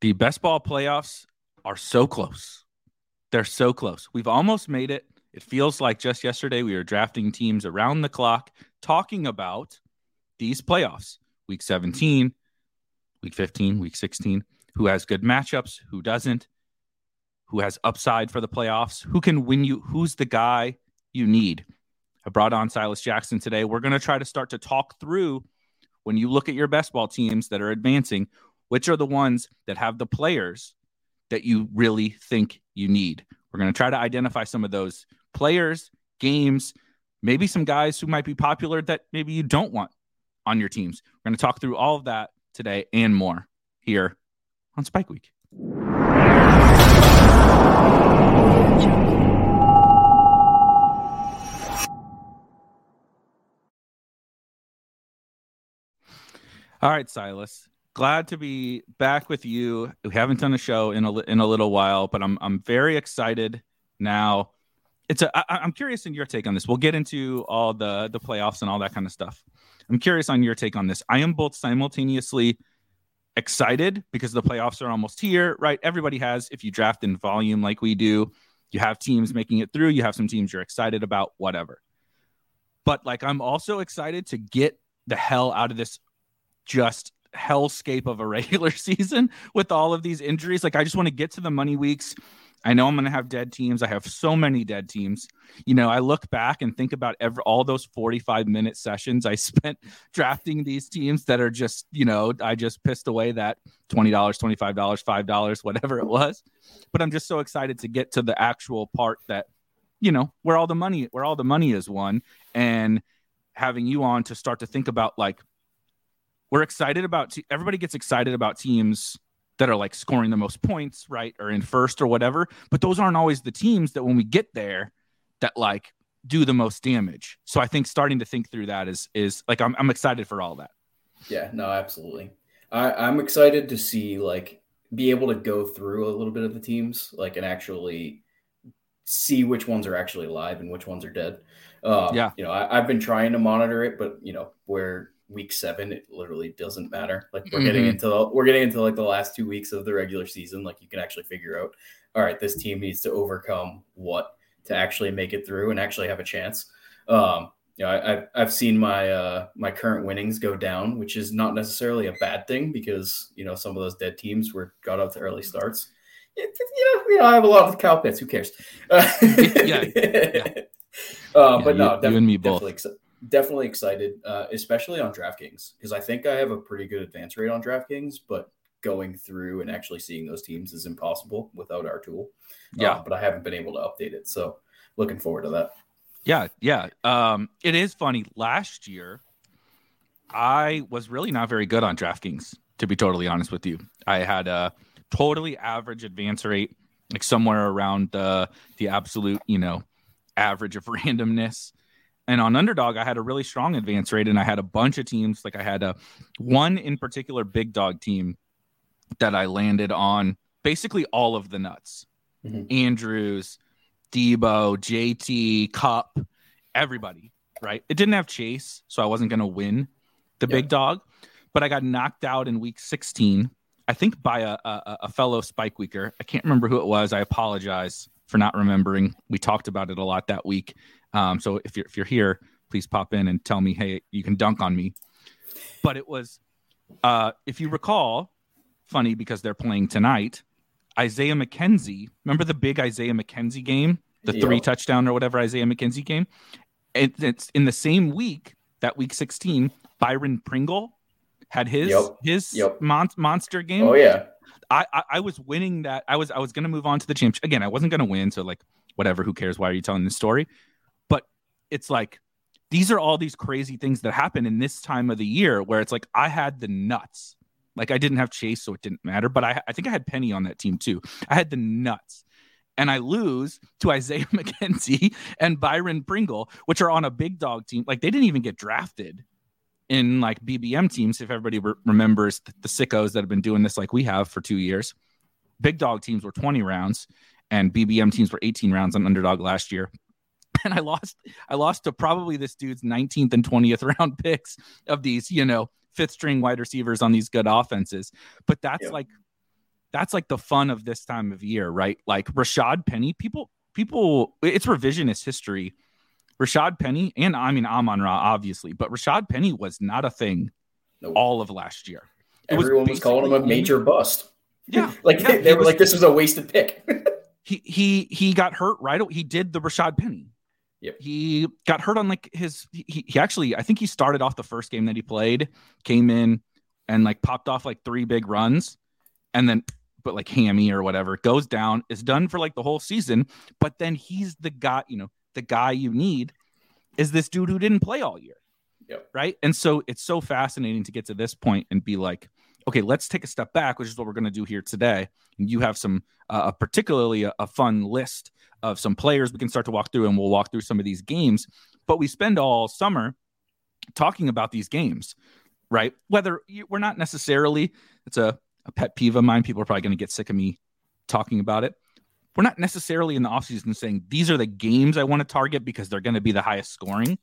The best ball playoffs are so close. They're so close. We've almost made it. It feels like just yesterday we were drafting teams around the clock talking about these playoffs week 17, week 15, week 16, who has good matchups, who doesn't, who has upside for the playoffs, who can win you, who's the guy you need. I brought on Silas Jackson today. We're going to try to start to talk through when you look at your best ball teams that are advancing, which are the ones that have the players that you really think you need. We're going to try to identify some of those players, games, maybe some guys who might be popular that maybe you don't want on your teams. We're going to talk through all of that today and more here on Spike Week. All right, Silas. Glad to be back with you. We haven't done a show in a in a little while, but I'm I'm very excited now. It's a I, I'm curious in your take on this. We'll get into all the the playoffs and all that kind of stuff. I'm curious on your take on this. I am both simultaneously excited because the playoffs are almost here, right? Everybody has if you draft in volume like we do, you have teams making it through, you have some teams you're excited about, whatever. But like I'm also excited to get the hell out of this just hellscape of a regular season with all of these injuries. Like, I just want to get to the money weeks. I know I'm going to have dead teams. I have so many dead teams. You know, I look back and think about every all those 45 minute sessions I spent drafting these teams that are just, you know, I just pissed away that $20, $25, $5, whatever it was. But I'm just so excited to get to the actual part that, you know, where all the money, where all the money is won and having you on to start to think about like we're excited about te- everybody gets excited about teams that are like scoring the most points, right? Or in first or whatever. But those aren't always the teams that when we get there that like do the most damage. So I think starting to think through that is is like I'm I'm excited for all that. Yeah, no, absolutely. I, I'm excited to see like be able to go through a little bit of the teams, like and actually see which ones are actually alive and which ones are dead. Uh, yeah, you know, I, have been trying to monitor it, but you know, where week seven, it literally doesn't matter. Like we're mm-hmm. getting into the, we're getting into like the last two weeks of the regular season. Like you can actually figure out, all right, this team needs to overcome what to actually make it through and actually have a chance. Um, you know, I, have I've seen my uh, my current winnings go down, which is not necessarily a bad thing because you know some of those dead teams were got out to early starts. It, you know, you know, I have a lot of cow pits. Who cares? Uh, yeah, yeah. Uh, yeah, but no, you, you and me both definitely excited, uh, especially on DraftKings, because I think I have a pretty good advance rate on DraftKings, but going through and actually seeing those teams is impossible without our tool. Yeah. Uh, but I haven't been able to update it. So looking forward to that. Yeah. Yeah. Um, it is funny. Last year, I was really not very good on DraftKings, to be totally honest with you. I had a totally average advance rate, like somewhere around the the absolute, you know, average of randomness. And on underdog, I had a really strong advance rate, and I had a bunch of teams. Like I had a one in particular big dog team that I landed on basically all of the nuts. Mm-hmm. Andrews, Deebo, JT, Kupp, everybody. Right. It didn't have Chase, so I wasn't going to win the big dog, but I got knocked out in week 16. I think by a, a, a fellow spike weaker I can't remember who it was. I apologize for not remembering. We talked about it a lot that week. Um, so if you're if you're here, please pop in and tell me, hey, you can dunk on me. But it was, uh, if you recall, funny because they're playing tonight. Isaiah McKenzie, remember the big Isaiah McKenzie game, the Yep. three touchdown or whatever Isaiah McKenzie game? It, it's in the same week, that week 16, Byron Pringle had his Yep. his Yep. mon- monster game. Oh yeah. I, I I was winning that. I was I was gonna move on to the championship again. I wasn't gonna win, so like whatever. Who cares? Why are you telling this story? It's like these are all these crazy things that happen in this time of the year where it's like I had the nuts. Like I didn't have Chase, so it didn't matter. But I I think I had Penny on that team too. I had the nuts. And I lose to Isaiah McKenzie and Byron Pringle, which are on a big dog team. Like they didn't even get drafted in like BBM teams, if everybody re- remembers the, the sickos that have been doing this like we have for two years. Big dog teams were 20 rounds and BBM teams were 18 rounds on underdog last year. And I lost, I lost to probably this dude's 19th and 20th round picks of these, you know, fifth string wide receivers on these good offenses. But that's Yeah. like, that's like the fun of this time of year, right? Like Rashad Penny, people, people, it's revisionist history. Rashad Penny, and I mean Amon Ra, obviously, but Rashad Penny was not a thing No. all of last year. It Everyone was, calling him a major bust. Yeah, like yeah, they, they were was- like, this was a wasted pick. he he he got hurt right away. He did the Rashad Penny. Yep. He got hurt on like his he, he actually I think he started off the first game that he played, came in and like popped off like three big runs and then but like hammy or whatever goes down is done for like the whole season but then he's the guy you know the guy you need is this dude who didn't play all year Yep. right and so it's so fascinating to get to this point and be like okay let's take a step back which is what we're going to do here today and you have some uh, particularly a, a fun list of some players we can start to walk through and we'll walk through some of these games. But we spend all summer talking about these games right? Whether you, we're not necessarily it's a, a pet peeve of mine. People are probably going to get sick of me talking about it. We're not necessarily in the offseason saying these are the games i want to target because they're going to be the highest scoring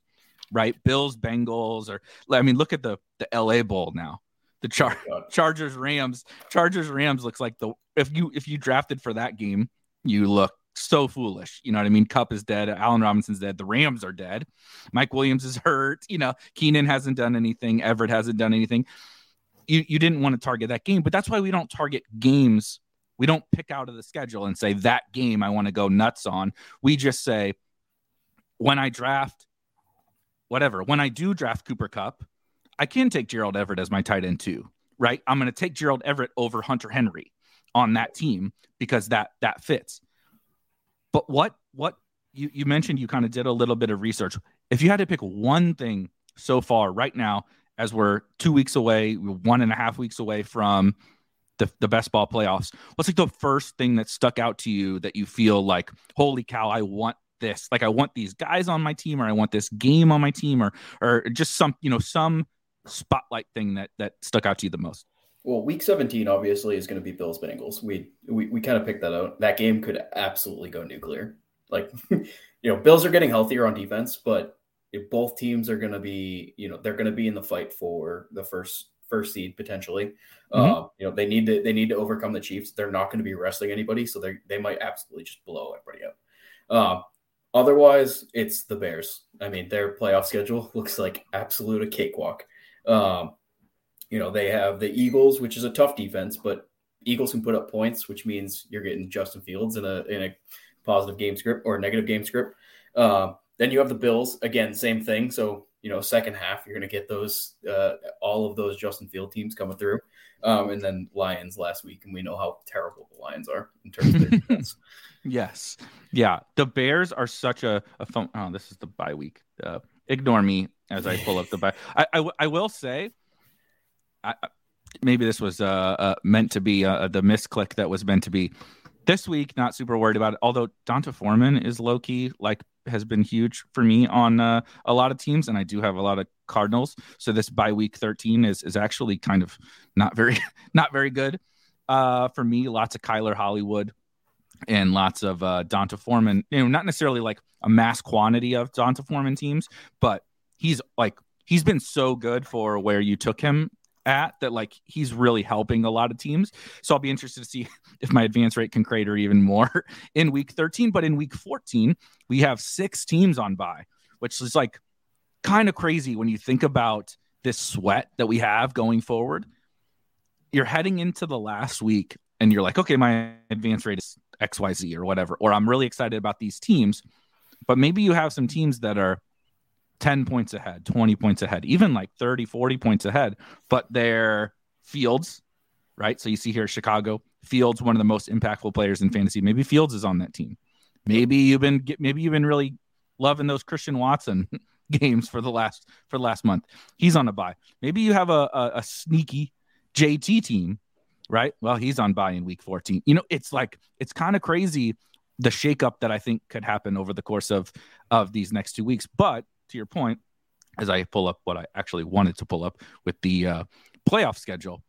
right? Bills bengals or i mean look at the the la bowl now. The char- oh God. chargers rams chargers rams looks like the if you if you drafted for that game you look so foolish you know what i mean? Kupp is dead allen robinson's dead the rams are dead. Mike williams is hurt you know keenan hasn't done anything everett hasn't done anything. You, you didn't want to target that game but that's why we don't target games. We don't pick out of the schedule and say that game i want to go nuts on. We just say when i draft whatever when i do draft cooper kupp i can take gerald everett as my tight end too right? I'm going to take gerald everett over hunter henry on that team because that that fits but what what you, you mentioned you kind of did a little bit of research. If you had to pick one thing so far right now as we're two weeks away one and a half weeks away from the, the best ball playoffs what's like the first thing that stuck out to you that you feel like holy cow i want this. Like i want these guys on my team or i want this game on my team or or just some you know some spotlight thing that that stuck out to you the most Well, week 17 obviously is going to be Bills Bengals. We we, we kind of picked that out. That game could absolutely go nuclear. Like, you know, Bills are getting healthier on defense, but if both teams are going to be, you know, they're going to be in the fight for the first first seed potentially. Mhm. Uh, you know, they need to they need to overcome the Chiefs. They're not going to be wrestling anybody, so they they might absolutely just blow everybody up. Uh, otherwise, it's the Bears. I mean, their playoff schedule looks like absolute a cakewalk. Um, you know, they have the Eagles, which is a tough defense, but Eagles can put up points, which means you're getting Justin Fields in a in a positive game script or negative game script. Uh, then you have the Bills again, same thing. So you know, second half you're going to get those uh, all of those Justin Field teams coming through, um, and then Lions last week, and we know how terrible the Lions are in terms of their defense. Yes. Yeah. The Bears are such a, a fun. Oh, this is the bye week. Uh, ignore me as I pull up the bye. I I will say, I, maybe this was uh, uh, meant to be uh, the misclick that was meant to be. This week, not super worried about it. Although D'Onta Foreman is low key, like, has been huge for me on uh, a lot of teams, and I do have a lot of Cardinals. So this bye week 13 is is actually kind of not very not very good uh, for me. Lots of Kyler Hollywood and lots of uh, D'Onta Foreman. You know, not necessarily like a mass quantity of D'Onta Foreman teams, but he's like he's been so good for where you took him at that like he's really helping a lot of teams. So I'll be interested to see if my advance rate can crater even more in week 13. But in week 14, we have six teams on by, which is like kind of crazy when you think about this sweat that we have going forward. you're heading into the last week and you're like, okay, my advance rate is XYZ or whatever, or I'm really excited about these teams. But maybe you have some teams that are 10 points ahead, 20 points ahead, even like 30, 40 points ahead, but they're Fields, right? So you see here Chicago, Fields, one of the most impactful players in fantasy. Maybe Fields is on that team. Maybe you've been maybe you've been really loving those Christian Watson games for the last for the last month. He's on a bye. Maybe you have a, a, a sneaky JT team, right? Well, he's on bye in week 14. You know, it's like it's kind of crazy the shakeup that I think could happen over the course of of these next two weeks. But to your point, as I pull up what I actually wanted to pull up with the uh, playoff schedule,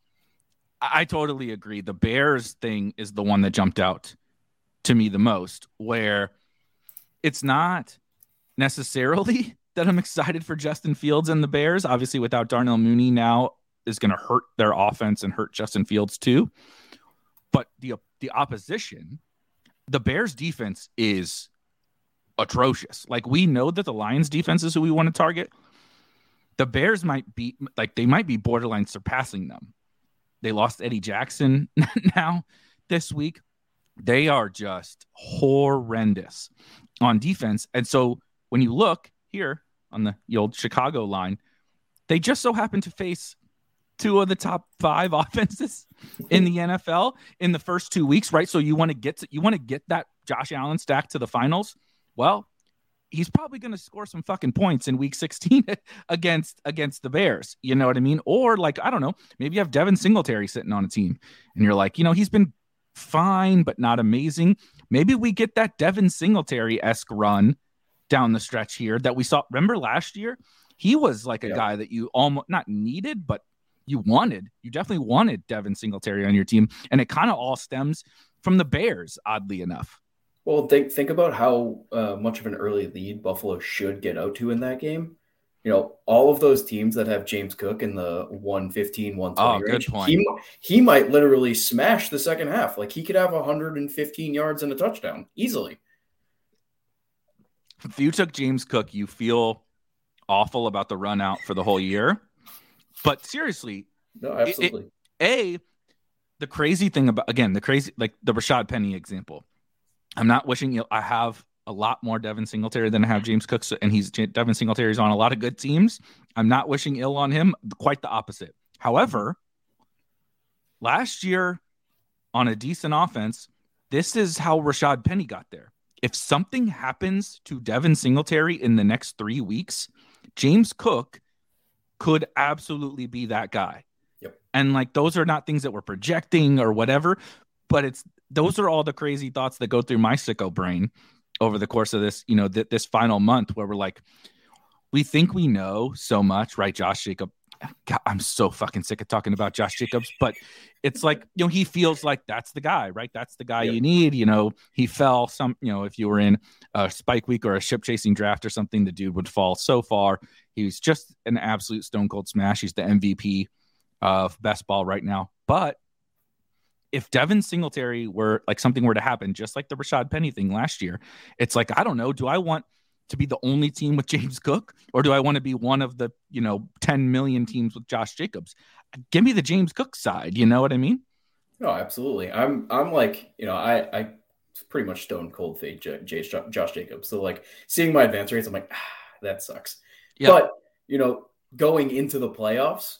I, I totally agree. The Bears thing is the one that jumped out to me the most, where it's not necessarily that I'm excited for Justin Fields and the Bears. Obviously, without Darnell Mooney now is going to hurt their offense and hurt Justin Fields too. But the the opposition, the Bears defense is atrocious. Like we know that the Lions defense is who we want to target. The Bears might be like they might be borderline surpassing them. They lost Eddie Jackson now this week. They are just horrendous on defense. And so when you look here on the, the old Chicago line, they just so happen to face two of the top five offenses in the NFL in the first two weeks, right? So you want to get to, you want to get that Josh Allen stack to the finals. Well, he's probably going to score some fucking points in week 16 against against the Bears. You know what I mean? Or like I don't know, maybe you have Devin Singletary sitting on a team and you're like, you know, he's been fine but not amazing. Maybe we get that Devin Singletary-esque run down the stretch here that we saw remember last year? He was like a yeah. guy that you almost not needed but you wanted. You definitely wanted Devin Singletary on your team and it kind of all stems from the Bears oddly enough. Well, think think about how uh, much of an early lead Buffalo should get out to in that game. You know, all of those teams that have James Cook in the 115, 120 oh, range, good point. He, he might literally smash the second half. Like he could have 115 yards and a touchdown easily. If you took James Cook, you feel awful about the run out for the whole year. But seriously, no, absolutely. It, it, a the crazy thing about again the crazy like the Rashad Penny example I'm not wishing you. I have a lot more Devin Singletary than I have James Cook, and he's Devin Singletary's on a lot of good teams. I'm not wishing ill on him. Quite the opposite. However, last year on a decent offense, this is how Rashad Penny got there. If something happens to Devin Singletary in the next three weeks, James Cook could absolutely be that guy. Yep. And like those are not things that we're projecting or whatever, but it's those are all the crazy thoughts that go through my sicko brain over the course of this, you know, th- this final month where we're like, we think we know so much, right? Josh Jacob. God, I'm so fucking sick of talking about Josh Jacobs, but it's like, you know, he feels like that's the guy, right? That's the guy yep. you need. You know, he fell some, you know, if you were in a spike week or a ship chasing draft or something, the dude would fall so far. He's just an absolute stone cold smash. He's the MVP of best ball right now. But if Devin Singletary were like something were to happen, just like the Rashad Penny thing last year, it's like, I don't know, do I want to be the only team with James Cook or do I want to be one of the, you know, 10 million teams with Josh Jacobs? Give me the James Cook side. You know what I mean? No, absolutely. I'm, I'm like, you know, I, I pretty much stone cold fade J- J- Josh Jacobs. So like seeing my advance rates, I'm like, ah, that sucks. Yeah. But, you know, going into the playoffs,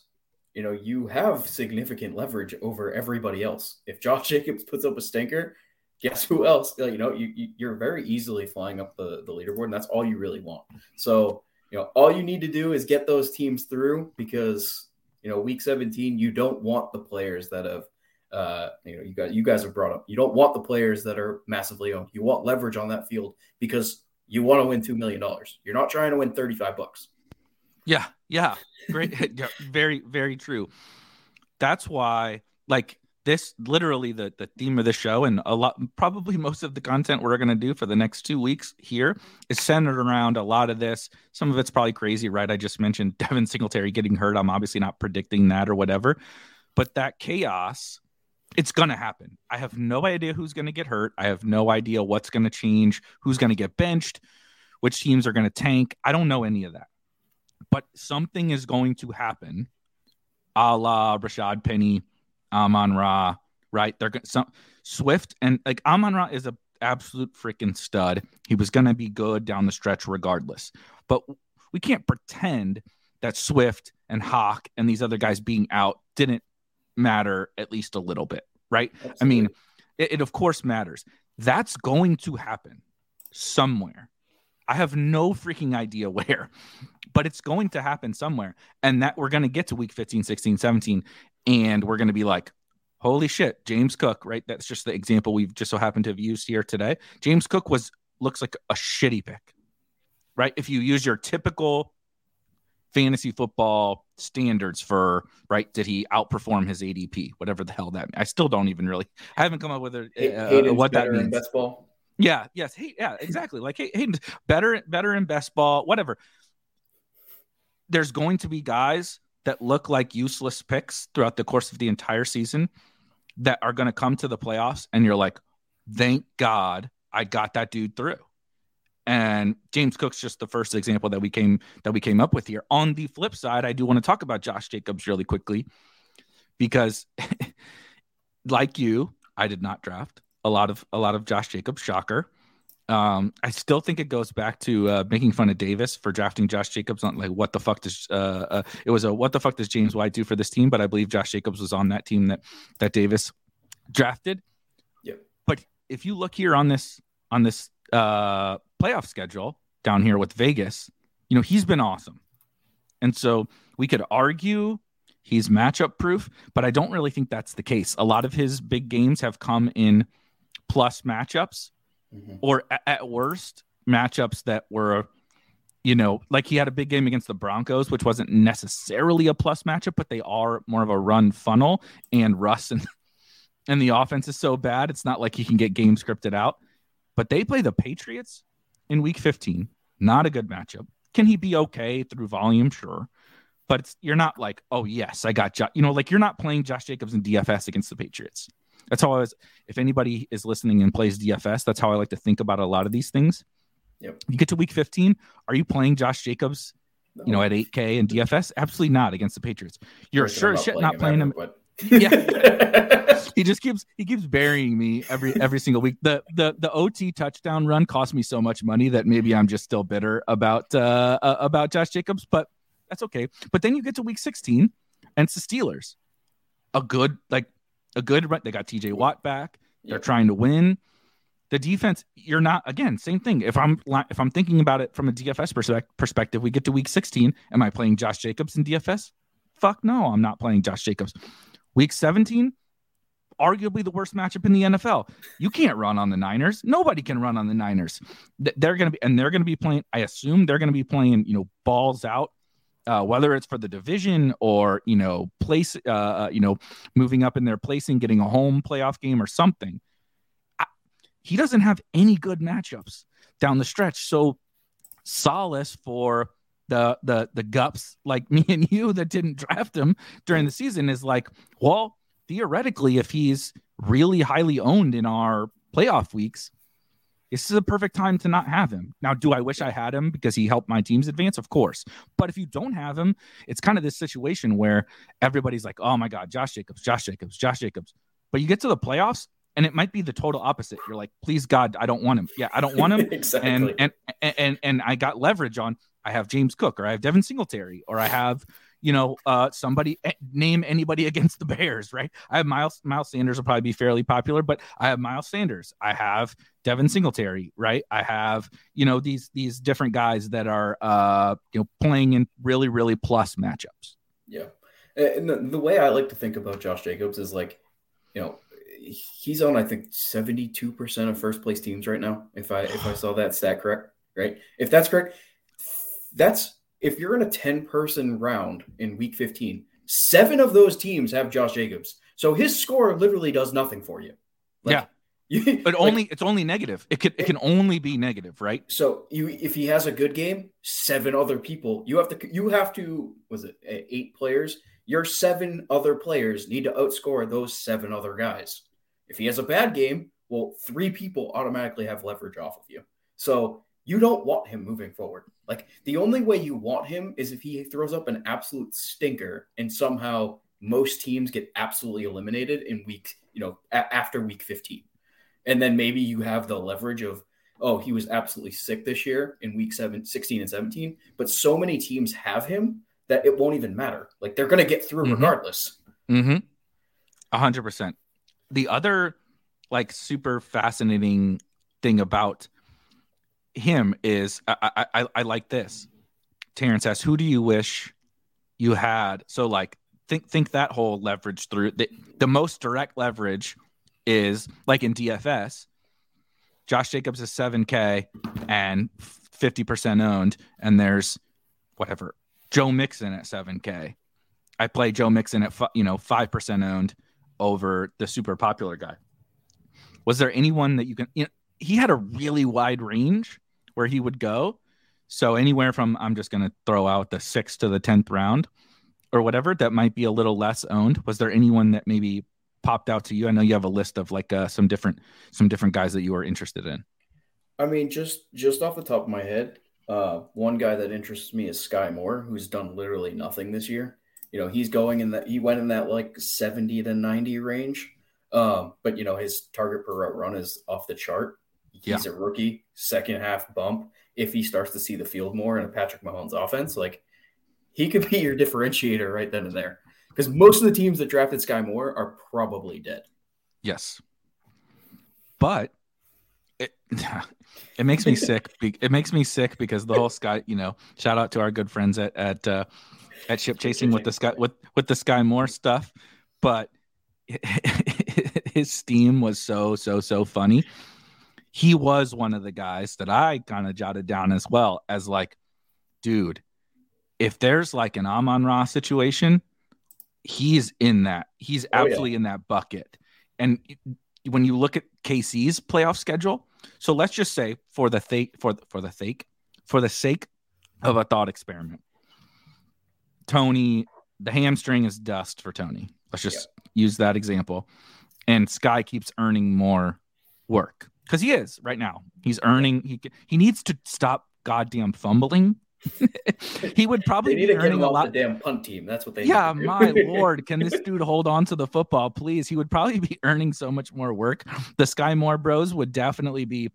you know, you have significant leverage over everybody else. If Josh Jacobs puts up a stinker, guess who else? You know, you, you're very easily flying up the, the leaderboard, and that's all you really want. So, you know, all you need to do is get those teams through because, you know, week 17, you don't want the players that have, uh, you know, you guys, you guys have brought up, you don't want the players that are massively owned. You want leverage on that field because you want to win $2 million. You're not trying to win 35 bucks. Yeah, yeah, great, very, very true. That's why, like this, literally the the theme of the show, and a lot, probably most of the content we're going to do for the next two weeks here is centered around a lot of this. Some of it's probably crazy, right? I just mentioned Devin Singletary getting hurt. I'm obviously not predicting that or whatever, but that chaos it's going to happen. I have no idea who's going to get hurt. I have no idea what's going to change, who's going to get benched, which teams are going to tank. I don't know any of that but something is going to happen a la Rashad Penny Amon Ra, right? They're going some Swift and like Amon Ra is a absolute freaking stud. He was going to be good down the stretch regardless. But we can't pretend that Swift and Hawk and these other guys being out didn't matter at least a little bit, right? Absolutely. I mean, it, it of course matters. That's going to happen somewhere. I have no freaking idea where, but it's going to happen somewhere. And that we're going to get to week 15, 16, 17, and we're going to be like, holy shit, James Cook, right? That's just the example we've just so happened to have used here today. James Cook was looks like a shitty pick, right? If you use your typical fantasy football standards for right did he outperform his adp whatever the hell that i still don't even really i haven't come up with a, what that means best ball yeah yes hey yeah exactly like hey, hey better better in best ball whatever there's going to be guys that look like useless picks throughout the course of the entire season that are going to come to the playoffs and you're like thank god i got that dude through and James Cook's just the first example that we came that we came up with here. On the flip side, I do want to talk about Josh Jacobs really quickly because like you, I did not draft a lot of a lot of Josh Jacobs. Shocker. Um, I still think it goes back to uh, making fun of Davis for drafting Josh Jacobs on like what the fuck does uh, uh, it was a what the fuck does James White do for this team? But I believe Josh Jacobs was on that team that that Davis drafted. Yep. But if you look here on this on this uh, playoff schedule down here with Vegas, you know, he's been awesome. And so we could argue he's matchup proof, but I don't really think that's the case. A lot of his big games have come in plus matchups mm-hmm. or at, worst matchups that were you know, like he had a big game against the Broncos, which wasn't necessarily a plus matchup, but they are more of a run funnel. And Russ and and the offense is so bad, it's not like he can get game scripted out. But they play the Patriots in week 15. Not a good matchup. Can he be okay through volume? Sure. But you're not like, oh, yes, I got, you know, like you're not playing Josh Jacobs in DFS against the Patriots. That's how I was. If anybody is listening and plays DFS, that's how I like to think about a lot of these things. Yep. You get to week 15. Are you playing Josh Jacobs, no. you know, at 8K and DFS? Absolutely not against the Patriots. You're sure shit not playing him. But... yeah. he just keeps he keeps burying me every every single week. The the the OT touchdown run cost me so much money that maybe I'm just still bitter about uh, uh about Josh Jacobs, but that's okay. But then you get to week 16 and it's the Steelers. A good like a good run. They got TJ Watt back. They're yep. trying to win. The defense, you're not again, same thing. If I'm if I'm thinking about it from a DFS perspective, we get to week 16. Am I playing Josh Jacobs in DFS? Fuck no, I'm not playing Josh Jacobs. Week 17, arguably the worst matchup in the NFL. You can't run on the Niners. Nobody can run on the Niners. They're going to be, and they're going to be playing. I assume they're going to be playing, you know, balls out, uh, whether it's for the division or you know, place, uh, uh, you know, moving up in their placing, getting a home playoff game or something. I, he doesn't have any good matchups down the stretch. So solace for the the the gups like me and you that didn't draft him during the season is like, well, theoretically, if he's really highly owned in our playoff weeks, this is a perfect time to not have him. Now, do I wish I had him because he helped my teams advance? Of course. But if you don't have him, it's kind of this situation where everybody's like, oh my God, Josh Jacobs, Josh Jacobs, Josh Jacobs. But you get to the playoffs and it might be the total opposite. You're like, please God, I don't want him. Yeah, I don't want him. exactly. And, and and and and I got leverage on I have James Cook or I have Devin Singletary or I have you know, uh, somebody eh, name anybody against the Bears, right? I have Miles Miles Sanders will probably be fairly popular, but I have Miles Sanders. I have Devin Singletary, right? I have you know these these different guys that are uh, you know playing in really really plus matchups. Yeah, and the, the way I like to think about Josh Jacobs is like, you know, he's on I think seventy two percent of first place teams right now. If I if I saw that stat correct, right? If that's correct, that's if you're in a 10 person round in week 15, seven of those teams have Josh Jacobs. So his score literally does nothing for you. Like, yeah. You, but only like, it's only negative. It can it can only be negative, right? So you if he has a good game, seven other people you have to you have to was it eight players? Your seven other players need to outscore those seven other guys. If he has a bad game, well, three people automatically have leverage off of you. So you don't want him moving forward. Like the only way you want him is if he throws up an absolute stinker and somehow most teams get absolutely eliminated in week, you know, a- after week 15. And then maybe you have the leverage of, oh, he was absolutely sick this year in week seven, 16 and 17. But so many teams have him that it won't even matter. Like they're going to get through mm-hmm. regardless. Mm-hmm. Hundred percent. The other like super fascinating thing about him is I, I, I like this. Terrence asks, who do you wish you had? So like think think that whole leverage through the, the most direct leverage is like in DFS, Josh Jacobs is 7K and 50% owned, and there's whatever Joe Mixon at 7K. I play Joe Mixon at you know 5% owned over the super popular guy. Was there anyone that you can you know, he had a really wide range where he would go. So anywhere from I'm just going to throw out the 6th to the 10th round or whatever that might be a little less owned. Was there anyone that maybe popped out to you? I know you have a list of like uh, some different some different guys that you are interested in. I mean, just just off the top of my head, uh, one guy that interests me is Sky Moore, who's done literally nothing this year. You know, he's going in that he went in that like 70 to 90 range. Um, but you know, his target per route run is off the chart. He's yeah. a rookie, second half bump. If he starts to see the field more in a Patrick Mahomes offense, like he could be your differentiator right then and there. Because most of the teams that drafted Sky Moore are probably dead. Yes. But it it makes me sick. It makes me sick because the whole sky, you know, shout out to our good friends at at uh, at ship chasing with the sky with with the Sky Moore stuff, but his steam was so so so funny. He was one of the guys that I kind of jotted down as well as like, dude, if there's like an Amon Ra situation, he's in that. He's absolutely oh, yeah. in that bucket. And when you look at KC's playoff schedule, so let's just say for the th- for for the sake for the sake of a thought experiment, Tony, the hamstring is dust for Tony. Let's just yeah. use that example. And Sky keeps earning more work because he is right now. He's earning. He he needs to stop goddamn fumbling. he would probably be earning a lot. The damn punt team. That's what they. Yeah, my lord, can this dude hold on to the football, please? He would probably be earning so much more work. The Sky Moore Bros would definitely be,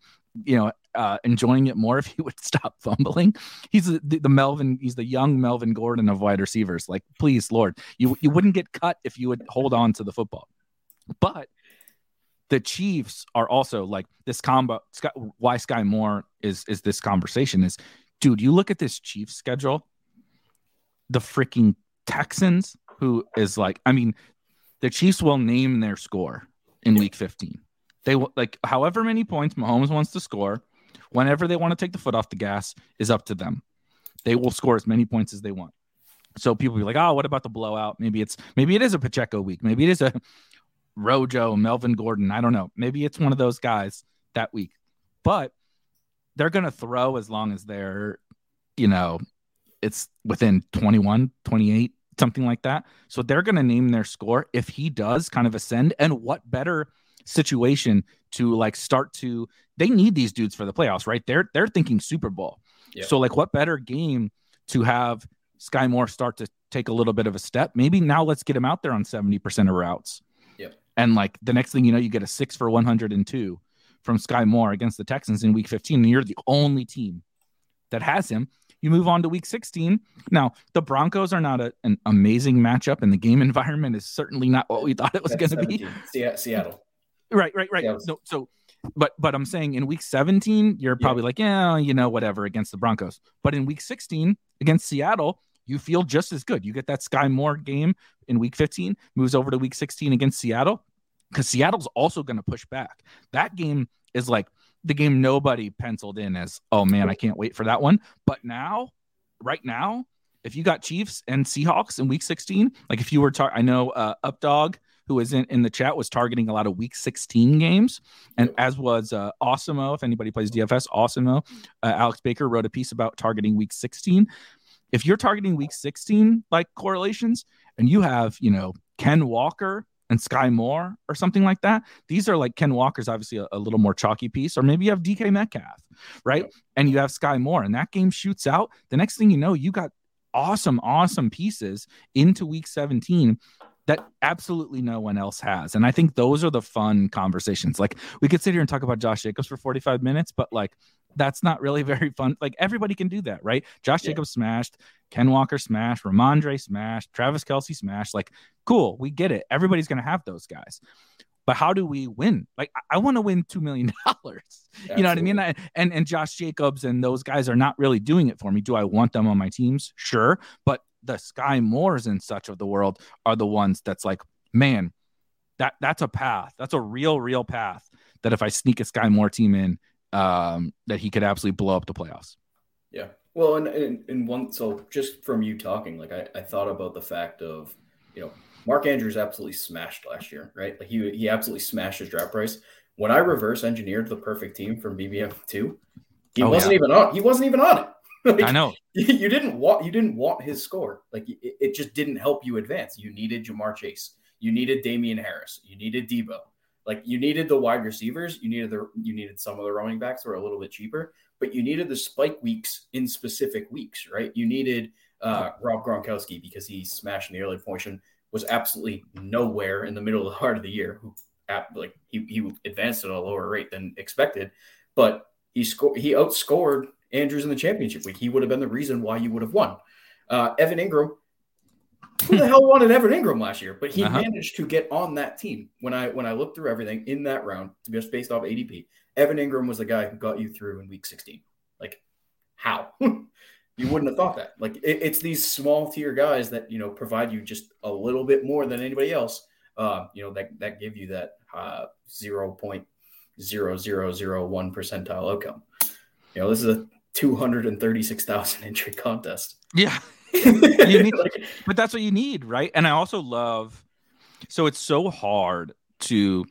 you know, uh, enjoying it more if he would stop fumbling. He's the, the, Melvin. He's the young Melvin Gordon of wide receivers. Like, please, Lord, you you wouldn't get cut if you would hold on to the football. But the Chiefs are also like this combo. Why Sky Moore is is this conversation is, dude. You look at this Chiefs schedule. The freaking Texans, who is like, I mean, the Chiefs will name their score in Week 15. They will like however many points Mahomes wants to score, whenever they want to take the foot off the gas is up to them. They will score as many points as they want. So people be like, oh, what about the blowout? Maybe it's maybe it is a Pacheco week. Maybe it is a Rojo, Melvin Gordon. I don't know. Maybe it's one of those guys that week. But they're going to throw as long as they're, you know, it's within 21, 28, something like that. So they're going to name their score if he does kind of ascend. And what better situation to like start to they need these dudes for the playoffs, right? They're they're thinking Super Bowl. Yeah. So like what better game to have Sky Moore start to take a little bit of a step? Maybe now let's get him out there on 70% of routes. And like the next thing you know, you get a six for 102 from Sky Moore against the Texans in week 15. And you're the only team that has him. You move on to week 16. Now, the Broncos are not a, an amazing matchup, and the game environment is certainly not what we thought it was going to be. Seattle. Right, right, right. So, so, but but I'm saying in week 17, you're probably yeah. like, yeah, you know, whatever against the Broncos. But in week 16 against Seattle, you feel just as good. You get that Sky Moore game in week 15, moves over to week 16 against Seattle because Seattle's also going to push back. That game is like the game nobody penciled in as, oh man, I can't wait for that one. But now, right now, if you got Chiefs and Seahawks in week 16, like if you were, tar- I know uh, Updog, who is in, in the chat, was targeting a lot of week 16 games, and as was uh, Awesemo. If anybody plays DFS, Awesemo, uh, Alex Baker wrote a piece about targeting week 16 if you're targeting week 16 like correlations and you have, you know, Ken Walker and Sky Moore or something like that, these are like Ken Walker's obviously a, a little more chalky piece, or maybe you have DK Metcalf, right? And you have Sky Moore, and that game shoots out. The next thing you know, you got awesome, awesome pieces into week 17 that absolutely no one else has. And I think those are the fun conversations. Like we could sit here and talk about Josh Jacobs for 45 minutes, but like that's not really very fun. Like everybody can do that, right? Josh yeah. Jacobs smashed, Ken Walker smashed, Rhamondre smashed, Travis Kelce smashed. Like, cool, we get it. Everybody's gonna have those guys. But how do we win? Like, I, I want to win two million dollars. You know what I mean? And and Josh Jacobs and those guys are not really doing it for me. Do I want them on my teams? Sure, but the Sky Moores and such of the world are the ones that's like, man, that that's a path. That's a real, real path. That if I sneak a Sky Moore team in, um, that he could absolutely blow up the playoffs. Yeah. Well, and, and, and one, so just from you talking, like I, I thought about the fact of, you know, Mark Andrews absolutely smashed last year, right? Like he, he absolutely smashed his draft price. When I reverse engineered the perfect team from BBM2, he oh, wasn't yeah. even on. He wasn't even on it. like, I know you didn't want you didn't want his score. Like it, it, just didn't help you advance. You needed Ja'Marr Chase. You needed Damien Harris. You needed Deebo. Like you needed the wide receivers. You needed the you needed some of the running backs who are a little bit cheaper, but you needed the spike weeks in specific weeks, right? You needed uh, Rob Gronkowski because he smashed in the early portion, was absolutely nowhere in the middle of the heart of the year. Who like he he advanced at a lower rate than expected, but he scored he outscored Andrews in the championship week. He would have been the reason why you would have won. Uh, Evan Engram, who the hell wanted Evan Engram last year? But he uh-huh. managed to get on that team. When I when I looked through everything in that round, just based off ADP, Evan Engram was the guy who got you through in week 16. Like, how? you wouldn't have thought that. Like, it, it's these small tier guys that you know provide you just a little bit more than anybody else. Uh, you know that that give you that uh, zero point zero zero zero one percentile outcome. You know, this is a 236,000 entry contest. Yeah. need, but that's what you need, right? And I also love so it's so hard to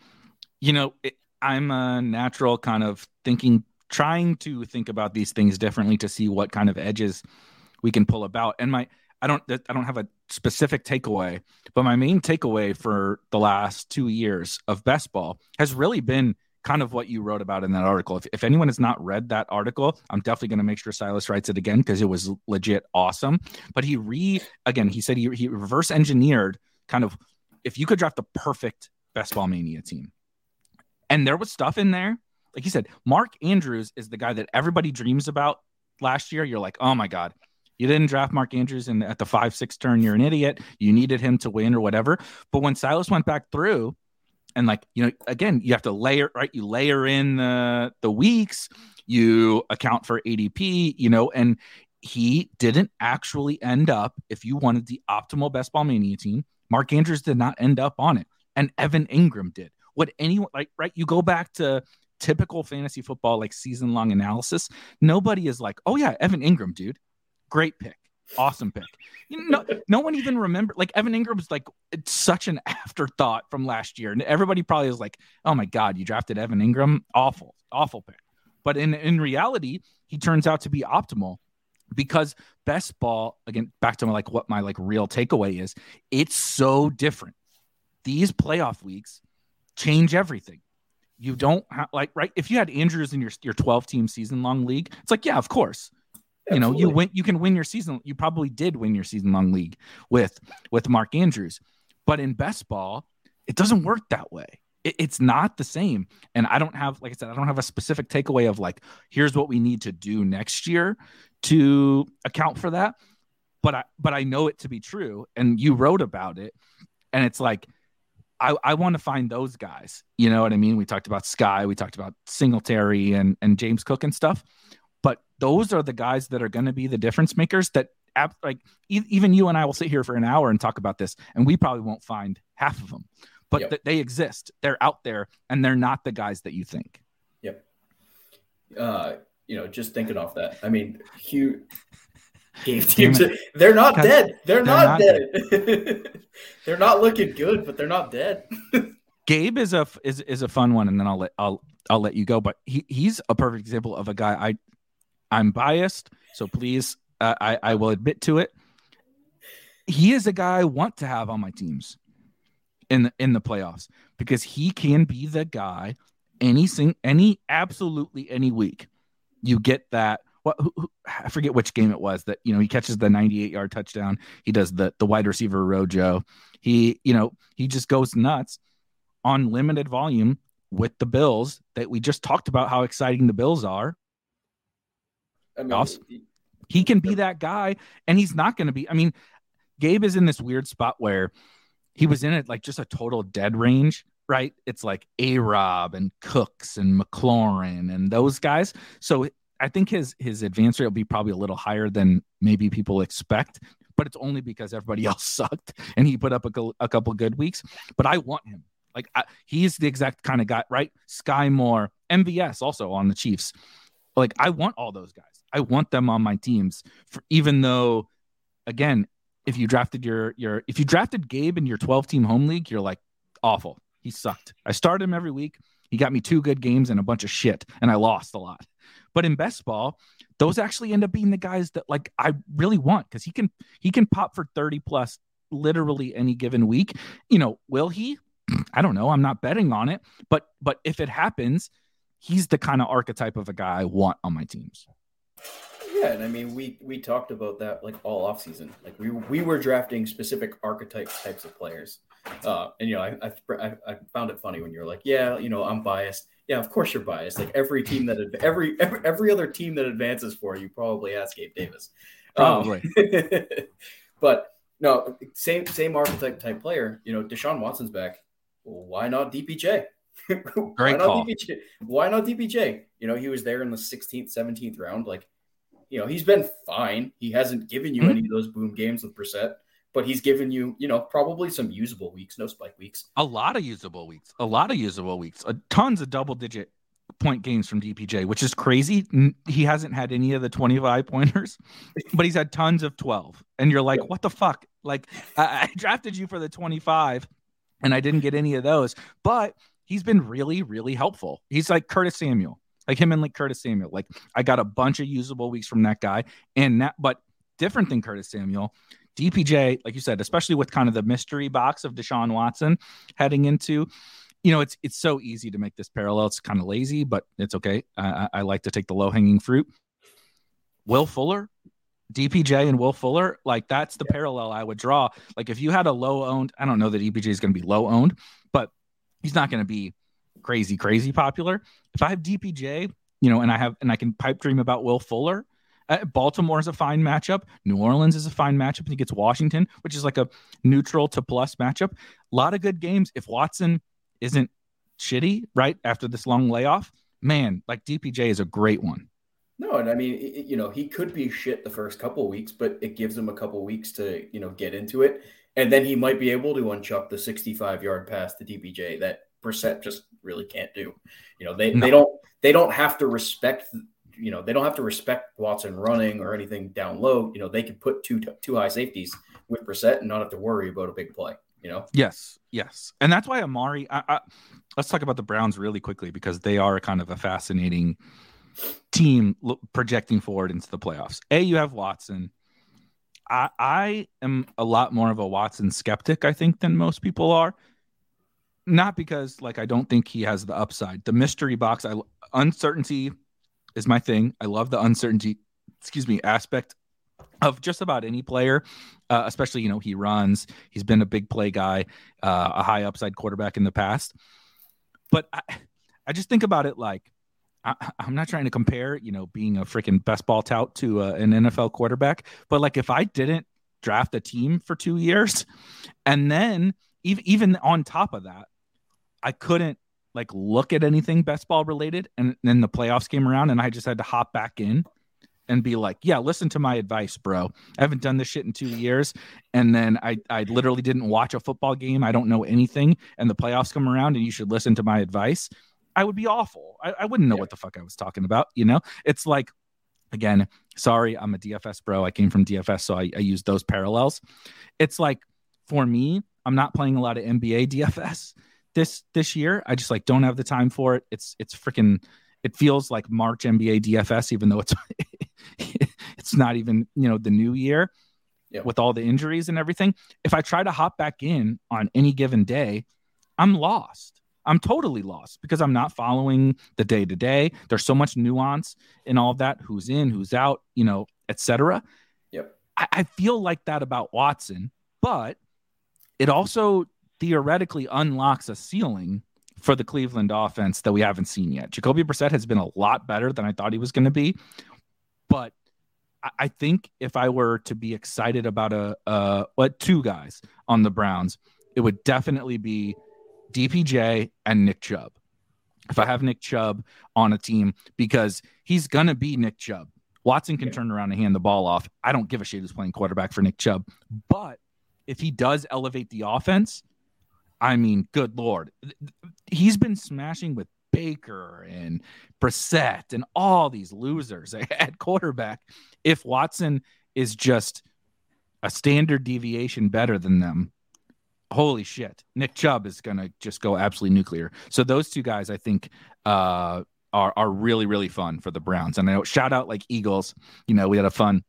you know, it, I'm a natural kind of thinking trying to think about these things differently to see what kind of edges we can pull about. And my I don't I don't have a specific takeaway, but my main takeaway for the last 2 years of best ball has really been kind of what you wrote about in that article. If, if anyone has not read that article, I'm definitely going to make sure Silas writes it again because it was legit awesome. But he re again, he said he, he reverse engineered kind of if you could draft the perfect best ball mania team. And there was stuff in there. Like he said, Mark Andrews is the guy that everybody dreams about last year. You're like, oh my God, you didn't draft Mark Andrews in, at the five, six turn. You're an idiot. You needed him to win or whatever. But when Silas went back through and like you know again you have to layer right you layer in the the weeks you account for adp you know and he didn't actually end up if you wanted the optimal best ball mania team mark andrews did not end up on it and evan engram did. What anyone like right you go back to typical fantasy football like season long analysis nobody is like oh yeah evan engram dude. Great pick awesome pick. You know, no, one even remembered. like Evan Engram's like it's such an afterthought from last year, and everybody probably is like, "Oh my god, you drafted Evan Engram? awful, awful pick." But in in reality, he turns out to be optimal because best ball again back to my, like what my like real takeaway is. It's so different. These playoff weeks change everything. You don't have like right if you had Andrews in your your 12 team season long league, it's like yeah, of course you know, you win you can win your season. You probably did win your season long league with with Mark Andrews. But in best ball, it doesn't work that way. It, it's not the same. And I don't have, like I said, I don't have a specific takeaway of like, here's what we need to do next year to account for that. But I but I know it to be true. And you wrote about it. And it's like, I, I want to find those guys. You know what I mean? We talked about Sky, we talked about Singletary and, and James Cook and stuff but those are the guys that are going to be the difference makers that like even you and I will sit here for an hour and talk about this and we probably won't find half of them but yep. th- they exist. They're out there and they're not the guys that you think. Yep. Uh you know just thinking off that i mean hugh they're not dead. They're, they're not, not, dead, they're not looking good but they're not dead. Gabe is a is, is a fun one and then i'll let i'll i'll let you go but he, he's a perfect example of a guy i I'm biased, so please, uh, I I will admit to it. He is a guy I want to have on my teams in the, in the playoffs because he can be the guy any sing any absolutely any week. You get that what who, who, I forget which game it was that you know he catches the 98 yard touchdown. He does the the wide receiver Rojo. He you know he just goes nuts on limited volume with the Bills that we just talked about how exciting the Bills are. I mean, he can be that guy, and he's not going to be. I mean, Gabe is in this weird spot where he was in it like just a total dead range, right? It's like A Rob and Cooks and McLaurin and those guys. So I think his his advance rate will be probably a little higher than maybe people expect, but it's only because everybody else sucked and he put up a, a couple good weeks. But I want him. Like I, he's the exact kind of guy, right? Skyy Moore, MVS also on the Chiefs. Like I want all those guys. I want them on my teams. For, even though, again, if you drafted your your if you drafted Gabe in your 12 team home league, you're like awful. He sucked. I started him every week. He got me two good games and a bunch of shit, and I lost a lot. But in best ball, those actually end up being the guys that like I really want because he can he can pop for 30 plus literally any given week. You know, will he? I don't know. I'm not betting on it, but but if it happens, he's the kind of archetype of a guy I want on my teams. Yeah, and I mean we we talked about that like all off season. Like we we were drafting specific archetype types of players. Uh, and you know, I, I I found it funny when you're like, yeah, you know, I'm biased. Yeah, of course you're biased. Like every team that every every every other team that advances for you probably has Gabe Davis. Probably. Um, but no, same same archetype type player. You know, Deshaun Watson's back. Well, why not DPJ? Great why call. Not DPJ? Why not DPJ? You know, he was there in the 16th, 17th round. Like, you know, he's been fine. He hasn't given you mm-hmm. any of those boom games with Brissett but he's given you, you know, probably some usable weeks, no spike weeks. A lot of usable weeks, a lot of usable weeks, uh, tons of double digit point games from DPJ, which is crazy. He hasn't had any of the 25 pointers, but he's had tons of 12. And you're like, what the fuck? Like, I, I drafted you for the 25 and I didn't get any of those, but he's been really, really helpful. He's like Curtis Samuel, like him and like Curtis Samuel. Like, I got a bunch of usable weeks from that guy. And that, but different than Curtis Samuel DPJ, like you said, especially with kind of the mystery box of Deshaun Watson heading into, you know, it's it's so easy to make this parallel. It's kind of lazy, but it's okay. I, I like to take the low hanging fruit. Will Fuller, DPJ and Will Fuller, like that's the yeah. parallel I would draw. Like if you had a low owned, I don't know that DPJ is going to be low owned, but he's not going to be crazy, crazy popular. If I have DPJ, you know, and I have, and I can pipe dream about Will Fuller, uh, Baltimore is a fine matchup. New Orleans is a fine matchup. And he gets Washington, which is like a neutral to plus matchup. A lot of good games. If Watson isn't shitty, right, after this long layoff, man, like DPJ is a great one. No, and I mean, it, you know, he could be shit the first couple weeks, but it gives him a couple weeks to, you know, get into it. And then he might be able to unchuck the 65 yard pass to DPJ that Brissett just really can't do. You know, they, no. they don't they don't have to respect you know they don't have to respect Watson running or anything down low. You know they can put two two high safeties with Brissett and not have to worry about a big play. You know. Yes, yes, and that's why Amari. I, I, let's talk about the Browns really quickly because they are kind of a fascinating team projecting forward into the playoffs. A, you have Watson. I, I am a lot more of a Watson skeptic, I think, than most people are. Not because like I don't think he has the upside. The mystery box, I uncertainty is my thing. I love the uncertainty, excuse me, aspect of just about any player, uh, especially you know he runs. He's been a big play guy, uh, a high upside quarterback in the past. But I, I just think about it like I, am not trying to compare, you know, being a freaking best ball tout to uh, an NFL quarterback. But like if I didn't draft a team for two years, and then even even on top of that, I couldn't like look at anything best ball related and then the playoffs came around and I just had to hop back in and be like, yeah, listen to my advice, bro. I haven't done this shit in two years. And then I, I literally didn't watch a football game. I don't know anything. And the playoffs come around and you should listen to my advice. I would be awful. I, I wouldn't know yeah. what the fuck I was talking about. You know, it's like, again, sorry, I'm a DFS bro. I came from DFS, so I, I use those parallels. It's like for me, I'm not playing a lot of NBA DFS this this year. I just like don't have the time for it. It's it's freaking it feels like March NBA DFS, even though it's it's not even you know the new year yep. with all the injuries and everything. If I try to hop back in on any given day, I'm lost. I'm totally lost because I'm not following the day to day. There's so much nuance in all of that. Who's in, who's out, you know, etc. Yep. I, I feel like that about Watson, but it also theoretically unlocks a ceiling for the Cleveland offense that we haven't seen yet. Jacoby Brissett has been a lot better than I thought he was going to be, but I think if I were to be excited about a uh what two guys on the Browns, it would definitely be DPJ and Nick Chubb. If I have Nick Chubb on a team, because he's gonna be Nick Chubb. Watson can yeah. turn around and hand the ball off. I don't give a shit who's playing quarterback for Nick Chubb. But if he does elevate the offense, I mean, good lord, he's been smashing with Baker and Brissett and all these losers at quarterback. If Watson is just a standard deviation better than them, holy shit, Nick Chubb is going to just go absolutely nuclear. So those two guys, I think, uh, are are really really fun for the Browns. And I know shout out like Eagles. You know, we had a fun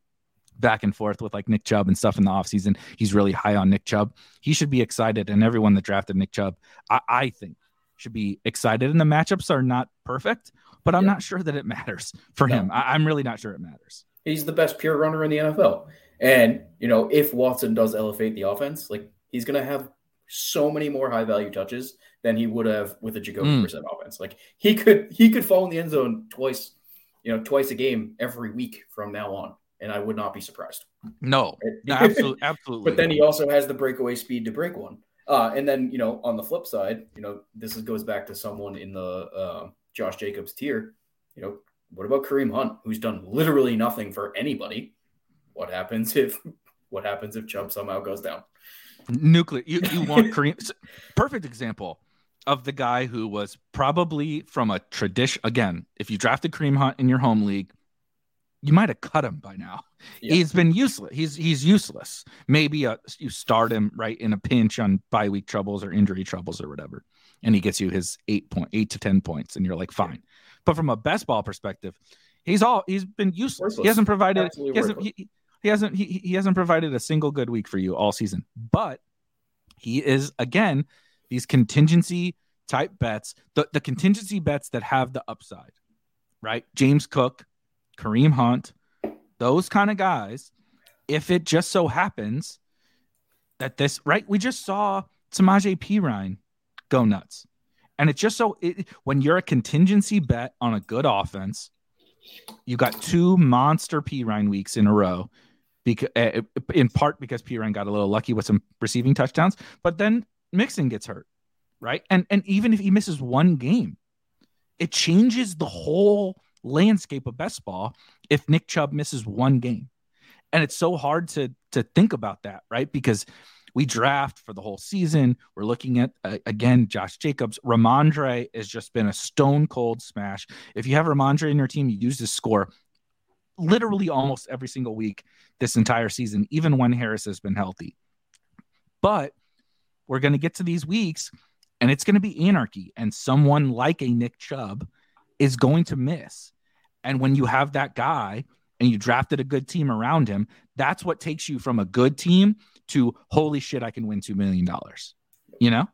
back and forth with like Nick Chubb and stuff in the offseason. He's really high on Nick Chubb. He should be excited, and everyone that drafted Nick Chubb, I, I think, should be excited. And the matchups are not perfect, but I'm yeah. not sure that it matters for no. him. I, I'm really not sure it matters. He's the best pure runner in the NFL. And, you know, if Watson does elevate the offense, like he's going to have so many more high value touches than he would have with a Jacoby mm. Brissett offense. Like he could he could fall in the end zone twice, you know, twice a game every week from now on, and I would not be surprised. No, absolutely, absolutely. but then he also has the breakaway speed to break one. Uh, and then you know, on the flip side, you know, this is, goes back to someone in the uh, Josh Jacobs tier. You know, what about Kareem Hunt, who's done literally nothing for anybody? What happens if what happens if Chubb somehow goes down? Nuclear. You you want Kareem? Perfect example of the guy who was probably from a tradition. Again, if you drafted Kareem Hunt in your home league, you might have cut him by now. Yeah. He's been useless. He's he's useless. Maybe a, uh, you start him right in a pinch on bye week troubles or injury troubles or whatever, and he gets you his eight point eight to ten points, and you're like fine. But from a best ball perspective, he's all he's been useless. Worthless. He hasn't provided. he hasn't. He, he hasn't. He, he hasn't provided a single good week for you all season. But he is again these contingency type bets, the, the contingency bets that have the upside, right? James Cook, Kareem Hunt, those kind of guys. If it just so happens that this, right? We just saw Samaje Perine go nuts. And it's just so it, when you're a contingency bet on a good offense, you got two monster Perine weeks in a row because uh, in part because Perine got a little lucky with some receiving touchdowns, but then Mixon gets hurt, right? And and even if he misses one game, it changes the whole landscape of best ball if Nick Chubb misses one game. And it's so hard to to think about that, right? Because we draft for the whole season. We're looking at uh, again Josh Jacobs. Rhamondre has just been a stone cold smash. If you have Rhamondre in your team, you use this score literally almost every single week this entire season, even when Harris has been healthy. But we're going to get to these weeks and it's going to be anarchy. And someone like a Nick Chubb is going to miss. And when you have that guy and you drafted a good team around him, that's what takes you from a good team to holy shit, I can win $2 million. You know?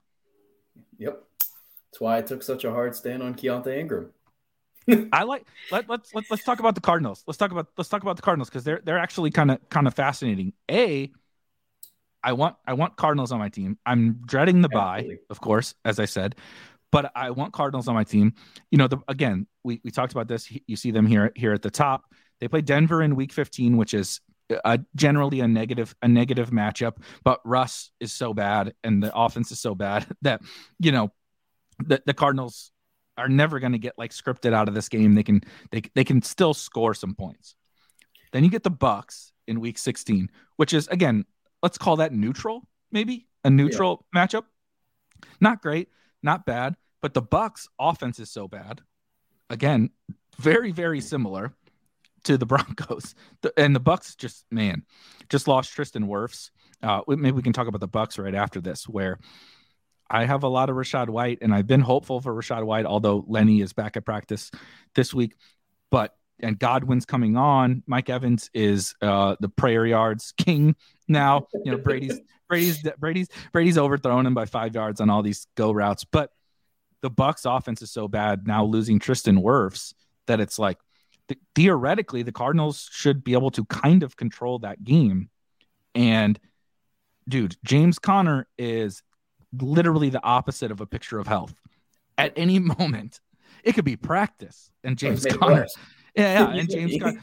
Yep. That's why I took such a hard stand on Keaontay Ingram. I like let, let's let, let's talk about the Cardinals. Let's talk about let's talk about the Cardinals because they're they're actually kind of kind of fascinating. A, I want I want Cardinals on my team. I'm dreading the bye, of course, as I said, but I want Cardinals on my team. You know, the, again, we, we talked about this. You see them here here at the top. They play Denver in Week 15, which is a, generally a negative a negative matchup. But Russ is so bad, and the offense is so bad that you know the, the Cardinals are never going to get like scripted out of this game. They can they they can still score some points. Then you get the Bucks in Week 16, which is again let's call that neutral, maybe a neutral yeah. matchup. Not great, not bad, but the Bucks offense is so bad. Again, very very similar to the Broncos. and the Bucks just man, just lost Tristan Wirfs. Uh, maybe we can talk about the Bucks right after this, where I have a lot of Rachaad White, and I've been hopeful for Rachaad White, although Lenny is back at practice this week. But and Godwin's coming on. Mike Evans is uh, the prayer yards king now. You know Brady's Brady's Brady's Brady's overthrown him by five yards on all these go routes. But the Bucks offense is so bad now losing Tristan Wirfs that it's like th- theoretically the Cardinals should be able to kind of control that game. And dude, James Conner is literally the opposite of a picture of health. At any moment, it could be practice, and James Conner, yeah, yeah, and James Conner,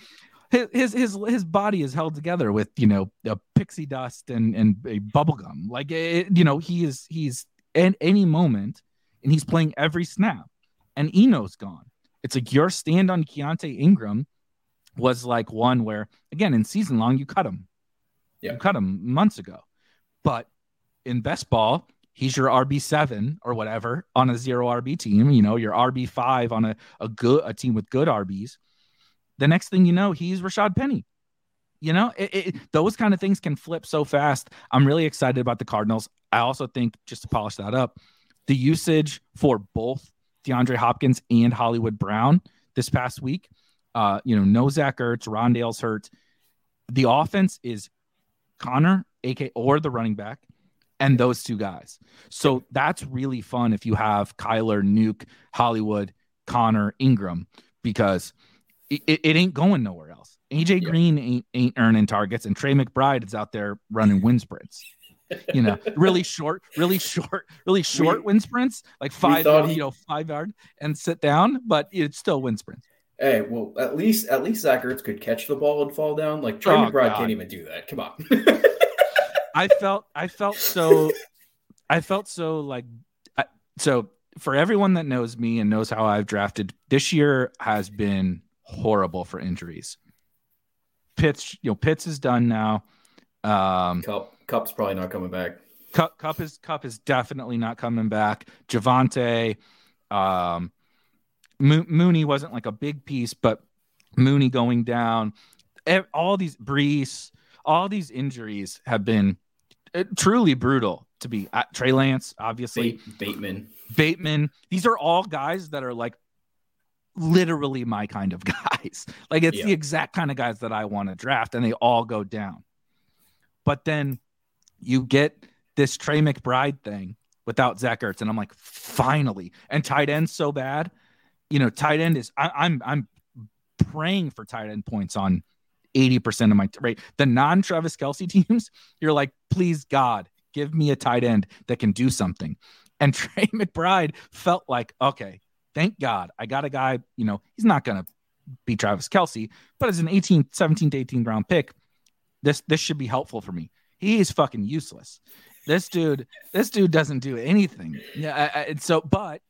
his his his body is held together with you know a pixie dust and and a bubble gum. Like it, you know, he is he's at any moment, and he's playing every snap, and Eno's gone. It's like your stand on Keaontay Ingram was like one where again in season long you cut him, yeah. you cut him months ago, but in best ball he's your RB seven or whatever on a zero RB team. You know, your RB five on a a good a team with good RBs. The next thing you know, he's Rashad Penny. You know, it, it, those kind of things can flip so fast. I'm really excited about the Cardinals. I also think just to polish that up, the usage for both DeAndre Hopkins and Hollywood Brown this past week. Uh, you know, no Zach Ertz, Rondale's hurt. The offense is Conner, AK, or the running back, and those two guys. So that's really fun if you have Kyler, Nuke, Hollywood, Conner, Ingram, because it, it ain't going nowhere else. AJ yeah. Green ain't, ain't earning targets, and Trey McBride is out there running wind sprints. You know, really short, really short, really short we, wind sprints, like five, yard, he, you know, five yard, and sit down, but it's still wind sprints. Hey, well, at least at least Zach Ertz could catch the ball and fall down. Like Trey oh, McBride God. can't even do that. Come on. I felt I felt so I felt so like so for everyone that knows me and knows how I've drafted this year has been horrible for injuries. Pitts, you know, Pitts is done now. Um, Kupp, Kupp's probably not coming back. Cup, Kupp is Kupp is definitely not coming back. Javonte, um, Mo- Mooney wasn't like a big piece, but Mooney going down. All these Brees, all these injuries have been it, uh, truly brutal to be at Trey Lance, obviously. Bateman. Bateman. These are all guys that are like literally my kind of guys. Like it's yeah. the exact kind of guys that I want to draft, and they all go down. But then you get this Trey McBride thing without Zach Ertz, and I'm like, finally. And tight end so bad. You know, tight end is I, I'm I'm praying for tight end points on 80% of my rate. The non Travis Kelce teams, you're like, please God, give me a tight end that can do something. And Trey McBride felt like, okay, thank God I got a guy, you know, he's not going to be Travis Kelce, but as an 18, 17 to 18 round pick, this this should be helpful for me. He is fucking useless. This dude, this dude doesn't do anything. Yeah, I, I, so but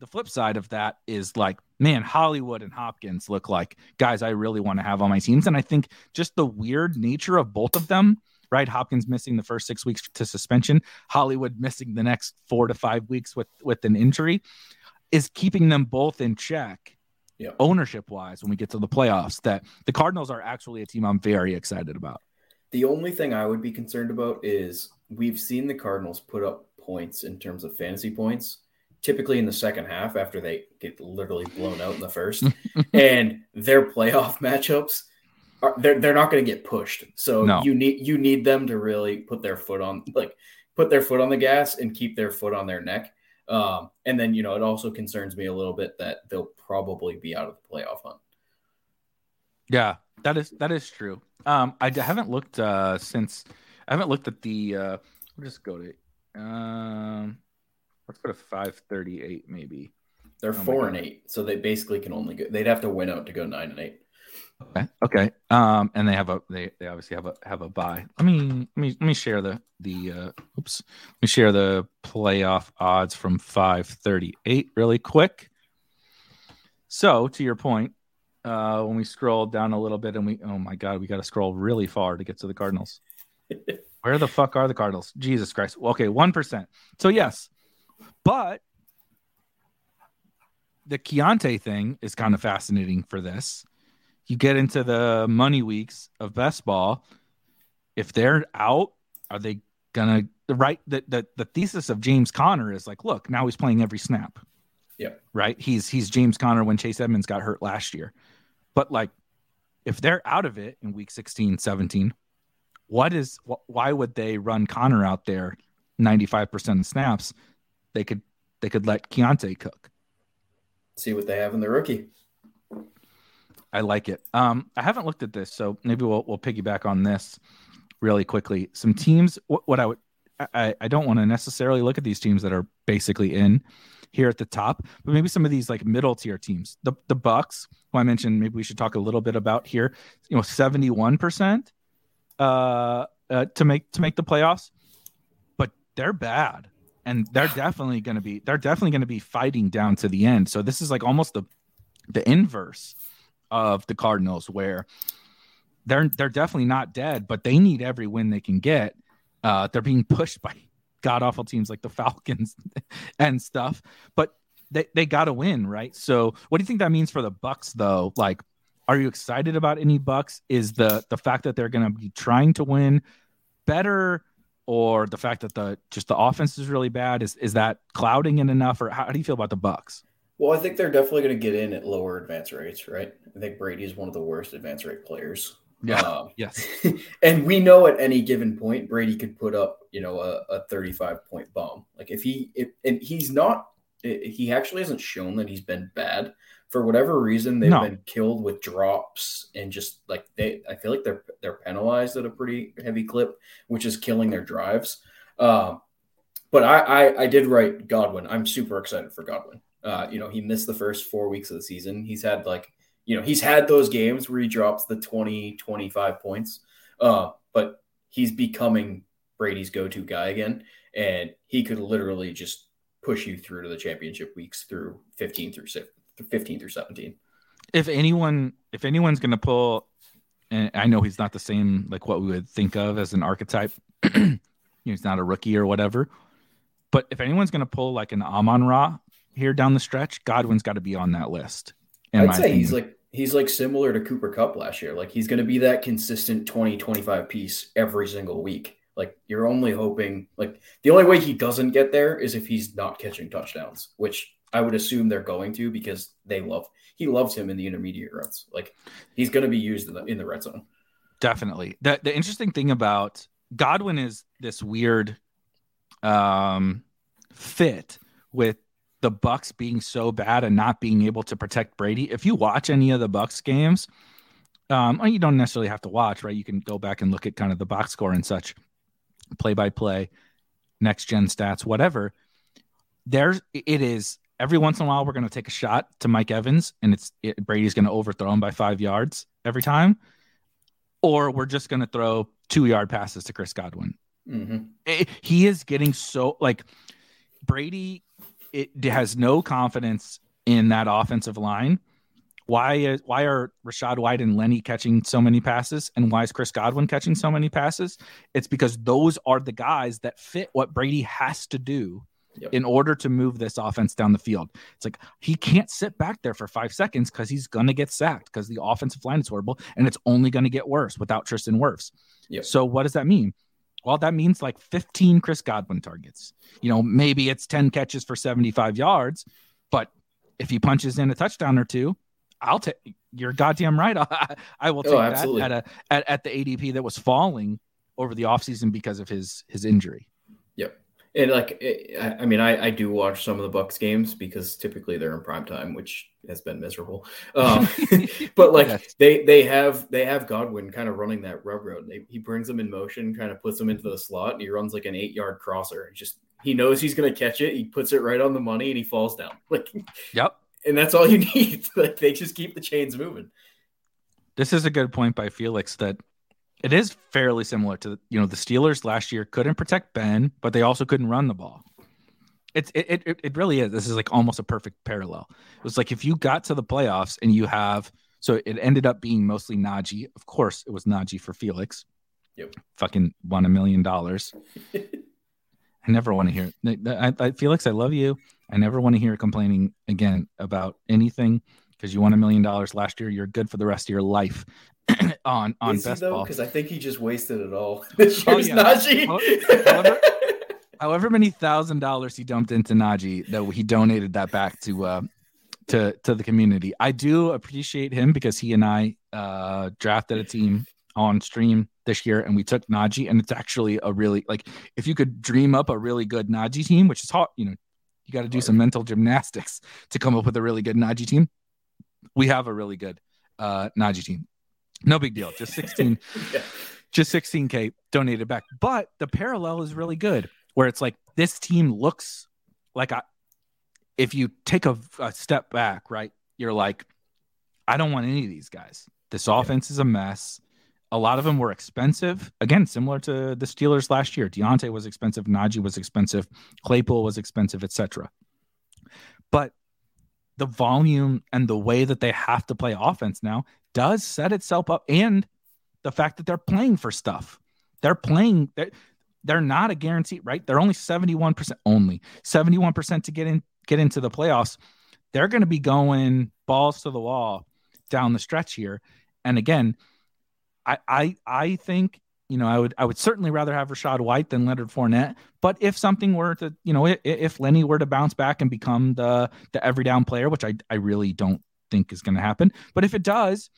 the flip side of that is like, man, Hollywood and Hopkins look like guys I really want to have on my teams. And I think just the weird nature of both of them, right? Hopkins missing the first six weeks to suspension, Hollywood missing the next four to five weeks with with an injury, is keeping them both in check. Yep. Ownership wise, when we get to the playoffs, that the Cardinals are actually a team I'm very excited about. The only thing I would be concerned about is we've seen the Cardinals put up points in terms of fantasy points typically in the second half after they get literally blown out in the first, and their playoff matchups are they're they're not going to get pushed. So no. you need you need them to really put their foot on like put their foot on the gas and keep their foot on their neck. Um, and then you know it also concerns me a little bit that they'll probably be out of the playoff hunt. Yeah, that is that is true. Um, I haven't looked uh, since I haven't looked at the. Uh, will just go to. Um, Let's put a 538 maybe. They're oh four and eight, so they basically can only go. They'd have to win out to go nine and eight. Okay. Okay. Um, and they have a they, they obviously have a have a bye. Let me let me let me share the the uh oops. Let me share the playoff odds from 538 really quick. So to your point, uh when we scroll down a little bit and we oh my god, we gotta scroll really far to get to the Cardinals. Where the fuck are the Cardinals? Jesus Christ. Okay, one percent. So yes, but the Keaontay thing is kind of fascinating for this. You get into the money weeks of best ball. If they're out, are they gonna the right the, the the thesis of James Conner is like, look, now he's playing every snap. Yeah. Right? He's he's James Conner when Chase Edmonds got hurt last year. But like if they're out of it in week 16, 17, what is wh- why would they run Conner out there 95% of snaps they could they could let Keaontay cook. See what they have in the rookie. I like it. Um, I haven't looked at this, so maybe we'll we'll piggyback on this really quickly. Some teams. What, what I would, I, I don't want to necessarily look at these teams that are basically in here at the top, but maybe some of these like middle tier teams. The the Bucks, who I mentioned, maybe we should talk a little bit about here. You know, seventy one percent uh, uh, to make to make the playoffs, but they're bad, and they're definitely going to be they're definitely going to be fighting down to the end. So this is like almost the the inverse of the Cardinals, where they're they're definitely not dead, but they need every win they can get. Uh, they're being pushed by god awful teams like the Falcons and stuff, but they, they got to win, right? So, what do you think that means for the Bucks, though? Like, are you excited about any Bucks? Is the the fact that they're going to be trying to win better, or the fact that the just the offense is really bad? Is is that clouding it enough, or how, how do you feel about the Bucks? Well, I think they're definitely going to get in at lower advance rates, right? I think Brady is one of the worst advance rate players. Yeah. Um, yes. and we know at any given point Brady could put up, you know, a, a 35 point bomb. Like if he, if, and he's not, he actually hasn't shown that he's been bad. For whatever reason, they've no. been killed with drops and just like they, I feel like they're they're penalized at a pretty heavy clip, which is killing their drives. Um, but I, I I did write Godwin. I'm super excited for Godwin. Uh, you know, he missed the first four weeks of the season. He's had like you know, he's had those games where he drops the 20, 25 points, uh, but he's becoming Brady's go to guy again. And he could literally just push you through to the championship weeks through 15 through 15 through 17. If anyone, if anyone's going to pull, and I know he's not the same, like what we would think of as an archetype, he's not a rookie or whatever. But if anyone's going to pull like an Amon Ra here down the stretch, Godwin's got to be on that list. And I'd say opinion. he's like he's like similar to Cooper Kupp last year. Like he's going to be that consistent 20, 25 piece every single week. Like you're only hoping, like the only way he doesn't get there is if he's not catching touchdowns, which I would assume they're going to because they love, he loves him in the intermediate routes. Like he's going to be used in the, in the red zone. Definitely. The, the interesting thing about Godwin is this weird um, fit with the Bucks being so bad and not being able to protect Brady. If you watch any of the Bucks games, um, you don't necessarily have to watch, right? You can go back and look at kind of the box score and such, play by play, next gen stats, whatever. There's it is every once in a while we're going to take a shot to Mike Evans and it's it, Brady's going to overthrow him by five yards every time, or we're just going to throw two yard passes to Chris Godwin. Mm-hmm. It, he is getting so like Brady it has no confidence in that offensive line. Why is why are Rachaad White and Lenny catching so many passes, and why is Chris Godwin catching so many passes? It's because those are the guys that fit what Brady has to do Yep. in order to move this offense down the field. It's like he can't sit back there for five seconds because he's going to get sacked because the offensive line is horrible and it's only going to get worse without Tristan Wirfs. Yep. So, what does that mean? Well, that means like 15 Chris Godwin targets. You know, maybe it's 10 catches for 75 yards, but if he punches in a touchdown or two, I'll take. You're goddamn right. I, I will oh, take oh, that at a at, at the ADP that was falling over the offseason because of his his injury. And like, I mean, I, I do watch some of the Bucks games because typically they're in prime time, which has been miserable. Um, but like yes. they they have they have Godwin kind of running that railroad. They, he brings them in motion, kind of puts them into the slot, and he runs like an eight yard crosser. Just he knows he's going to catch it. He puts it right on the money, and he falls down. Like, yep. And that's all you need. like they just keep the chains moving. This is a good point by Felix that it is fairly similar to you know the Steelers last year couldn't protect Ben, but they also couldn't run the ball. It's it, it it really is. This is like almost a perfect parallel. It was like if you got to the playoffs and you have so it ended up being mostly Najee. Of course, it was Najee for Felix. Yep. Fucking won a million dollars. I never want to hear. I, I, Felix, I love you. I never want to hear complaining again about anything because you won a million dollars last year. You're good for the rest of your life. On on Is best ball because I think he just wasted it all. this oh, oh, yeah. Najee. however, however, many thousand dollars he dumped into Najee, though he donated that back to uh, to to the community. I do appreciate him because he and I uh, drafted a team on stream this year, and we took Najee, and it's actually a really like if you could dream up a really good Najee team, which is hard, you know, You got to do some mental gymnastics to come up with a really good Najee team. We have a really good uh, Najee team. No big deal. Just 16, yeah. just 16K donated back. But the parallel is really good where it's like this team looks like I, if you take a, a step back, right, you're like, I don't want any of these guys. This offense is a mess. A lot of them were expensive. Again, similar to the Steelers last year. Diontae was expensive. Najee was expensive. Claypool was expensive, etc. But the volume and the way that they have to play offense now does set itself up and the fact that they're playing for stuff. They're playing they're, they're not a guarantee, right? They're only 71% only. 71% to get in get into the playoffs. They're going to be going balls to the wall down the stretch here. And again, I I I think you know, I would I would certainly rather have Rachaad White than Leonard Fournette. But if something were to, you know, if, if Lenny were to bounce back and become the the every down player, which I I really don't think is going to happen, but if it does,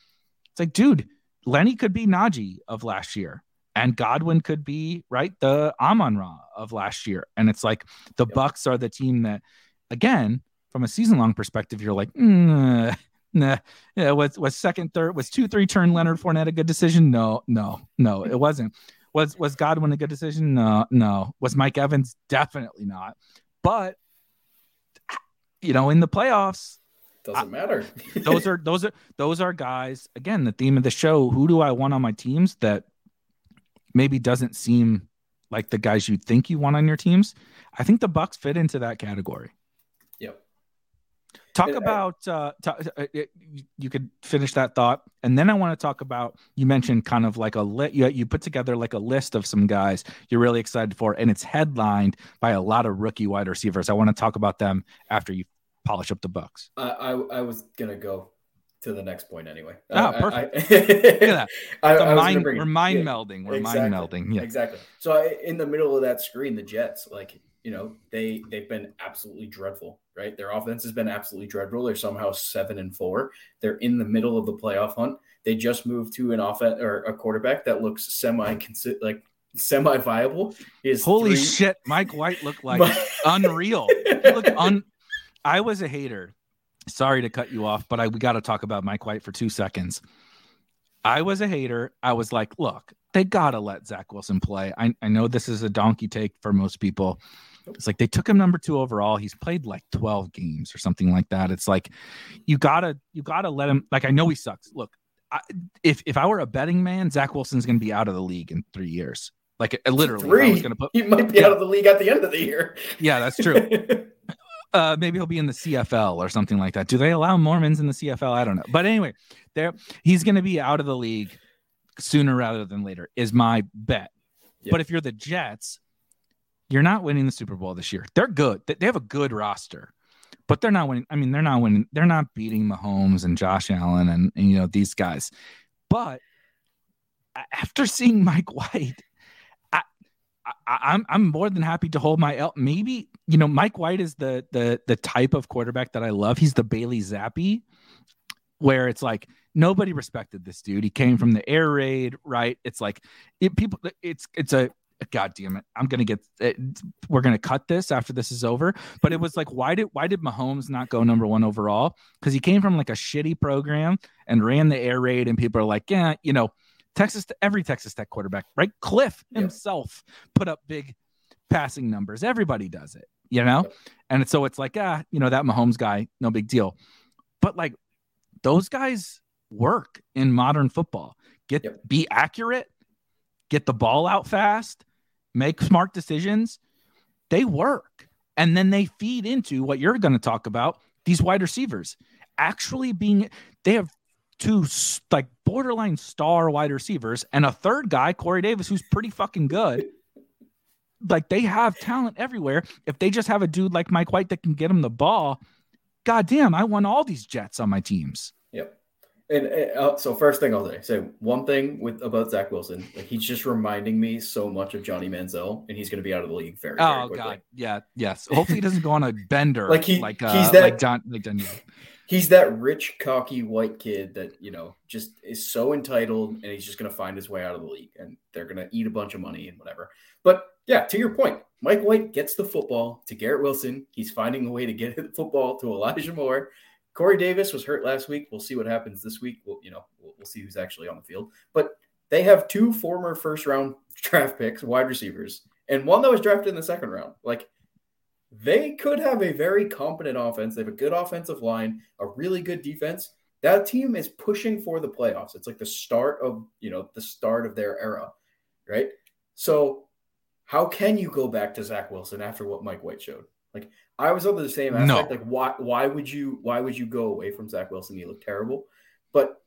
it's like, dude, Lenny could be Najee of last year, and Godwin could be right the Amon Ra of last year, and it's like the yep. Bucs are the team that, again, from a season long perspective, you're like, mm, nah, yeah, was was second, third, was two, three turn Leonard Fournette a good decision? No, no, no, it wasn't. Was was Godwin a good decision? No, no. Was Mike Evans definitely not? But you know, in the playoffs, doesn't matter. those are those are those are guys. Again, the theme of the show. Who do I want on my teams that maybe doesn't seem like the guys you think you want on your teams? I think the Bucks fit into that category. Yep. Talk about uh, talk, uh, you could finish that thought, and then I want to talk about you mentioned kind of like a lit. You, you put together like a list of some guys you're really excited for, and it's headlined by a lot of rookie wide receivers. I want to talk about them after you polish up the Bucks. I I, I was gonna go to the next point anyway. Oh, perfect. I, I, Look at that. I, mind, we're mind yeah, melding. We're exactly, mind melding. Yeah, exactly. So I, in the middle of that screen, the Jets, like you know, they they've been absolutely dreadful right? Their offense has been absolutely dreadful. They're somehow seven and four. They're in the middle of the playoff hunt. They just moved to an offense or a quarterback that looks semi like semi viable. Is holy three... shit, Mike White looked like unreal. He looked un. I was a hater. Sorry to cut you off, but I we got to talk about Mike White for two seconds. I was a hater. I was like, look, they got to let Zach Wilson play. I, I know this is a donkey take for most people. It's like they took him number two overall. He's played like 12 games or something like that. It's like you gotta you gotta let him. Like I know he sucks. Look, I, if if I were a betting man, Zach Wilson's going to be out of the league in three years. Like literally, three. Gonna put, he might be yeah. out of the league at the end of the year. Yeah, that's true. uh, maybe he'll be in the CFL or something like that. Do they allow Mormons in the CFL? I don't know. But anyway, there he's going to be out of the league sooner rather than later. Is my bet. Yep. But if you're the Jets, you're not winning the Super Bowl this year. They're good. They have a good roster, but they're not winning. I mean, they're not winning. They're not beating Mahomes and Josh Allen and, and you know these guys. But after seeing Mike White, I, I'm I'm more than happy to hold my L. Maybe you know Mike White is the the the type of quarterback that I love. He's the Bailey Zappe, where it's like nobody respected this dude. He came from the air raid, right? It's like it, people. It's it's a God damn it. I'm to get it. We're going to cut this after this is over. But it was like, why did, why did Mahomes not go number one overall? Because he came from like a shitty program and ran the air raid. And people are like, yeah, you know, Texas, every Texas Tech quarterback, right? Kliff himself yeah. put up big passing numbers. Everybody does it, you know? And so it's like, ah, you know, that Mahomes guy, no big deal. But like those guys work in modern football. Get, yep. be accurate, get the ball out fast make smart decisions, they work. And then they feed into what you're going to talk about these wide receivers actually being, they have two like borderline star wide receivers and a third guy, Corey Davis, who's pretty fucking good. Like they have talent everywhere. If they just have a dude like Mike White that can get him the ball, goddamn, I won all these Jets on my teams. Yep. And, and uh, so first thing I'll say, say one thing with about Zach Wilson, like he's just reminding me so much of Johnny Manziel, and he's going to be out of the league very. Oh very God, yeah, yes. Hopefully he doesn't go on a bender like he, like uh, he's that, like John like John. He's that rich, cocky white kid that you know just is so entitled, and he's just going to find his way out of the league, and they're going to eat a bunch of money and whatever. But yeah, to your point, Mike White gets the football to Garrett Wilson. He's finding a way to get the football to Elijah Moore. Corey Davis was hurt last week. We'll see what happens this week. We'll, you know, we'll, we'll see who's actually on the field. But they have two former first round draft picks, wide receivers, and one that was drafted in the second round. Like they could have a very competent offense. They have a good offensive line, a really good defense. That team is pushing for the playoffs. It's like the start of, you know, the start of their era, right? So how can you go back to Zach Wilson after what Mike White showed? Like I was under the same aspect. No. Like why why would you why would you go away from Zach Wilson? He looked terrible. But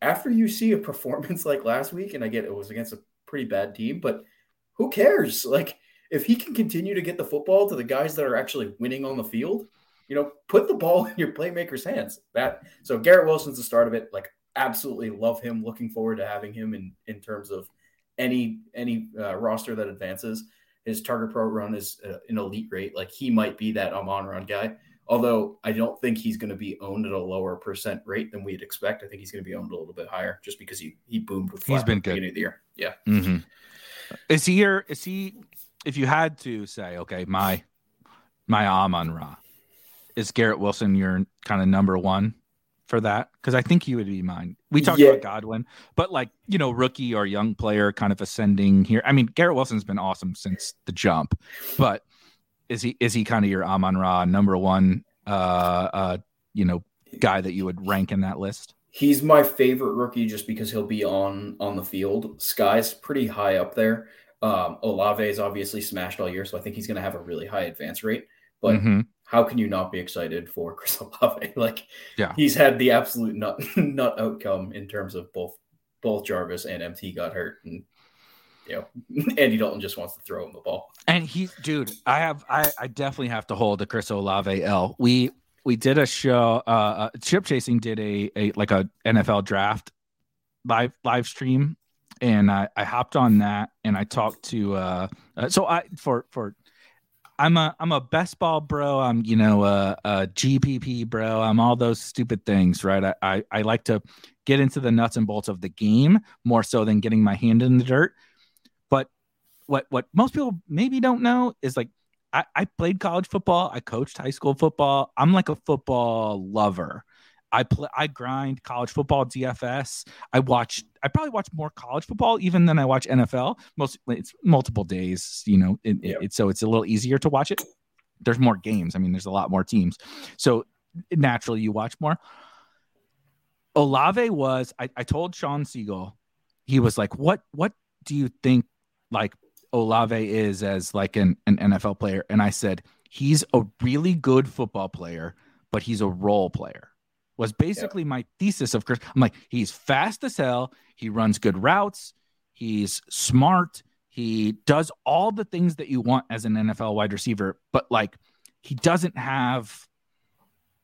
after you see a performance like last week, and I get it was against a pretty bad team, but who cares? Like if he can continue to get the football to the guys that are actually winning on the field, you know, put the ball in your playmakers' hands. That so Garrett Wilson's the start of it. Like absolutely love him. Looking forward to having him in in terms of any any uh, roster that advances. His target pro run is uh, an elite rate. Like he might be that Amon run guy. Although I don't think he's going to be owned at a lower percent rate than we'd expect. I think he's going to be owned a little bit higher just because he he boomed with. He's been good. Beginning of the year. Yeah. Mm-hmm. Is he your? Is he? If you had to say, okay, my my Amon Ra, is Garrett Wilson your kind of number one for that? Because I think he would be mine. We talked yeah. about Godwin, but like you know, rookie or young player, kind of ascending here. I mean, Garrett Wilson's been awesome since the jump, but is he is he kind of your Amon Ra number one? Uh, uh, you know, guy that you would rank in that list. He's my favorite rookie just because he'll be on on the field. Sky's pretty high up there. Um, Olave is obviously smashed all year, so I think he's going to have a really high advance rate. But mm-hmm. How can you not be excited for Chris Olave? Like, yeah, he's had the absolute nut nut outcome in terms of both both Jarvis and MT got hurt, and you know, Andy Dalton just wants to throw him the ball. And he, dude, I have, I, I definitely have to hold the Chris Olave L. We, we did a show. Uh, uh, Chip Chasing did a, a like a NFL draft live live stream, and I, I hopped on that and I talked to. Uh, uh, so I for for. I'm a I'm a best ball bro. I'm you know a, a GPP bro. I'm all those stupid things, right? I, I I like to get into the nuts and bolts of the game more so than getting my hand in the dirt But what what most people maybe don't know is like I, I played college football, I coached high school football. I'm like a football lover. I play I grind college football DFS. I watch I probably watch more college football even than I watch NFL. Most it's multiple days, you know, it, yeah. it, so it's a little easier to watch it. There's more games. I mean, there's a lot more teams. So naturally you watch more. Olave was I, I told Sean Siegel, he was like, What what do you think like Olave is as like an, an NFL player. And I said, he's a really good football player, but he's a role player. Was basically my thesis of Chris. I'm like, he's fast as hell. He runs good routes. He's smart. He does all the things that you want as an NFL wide receiver, but like he doesn't have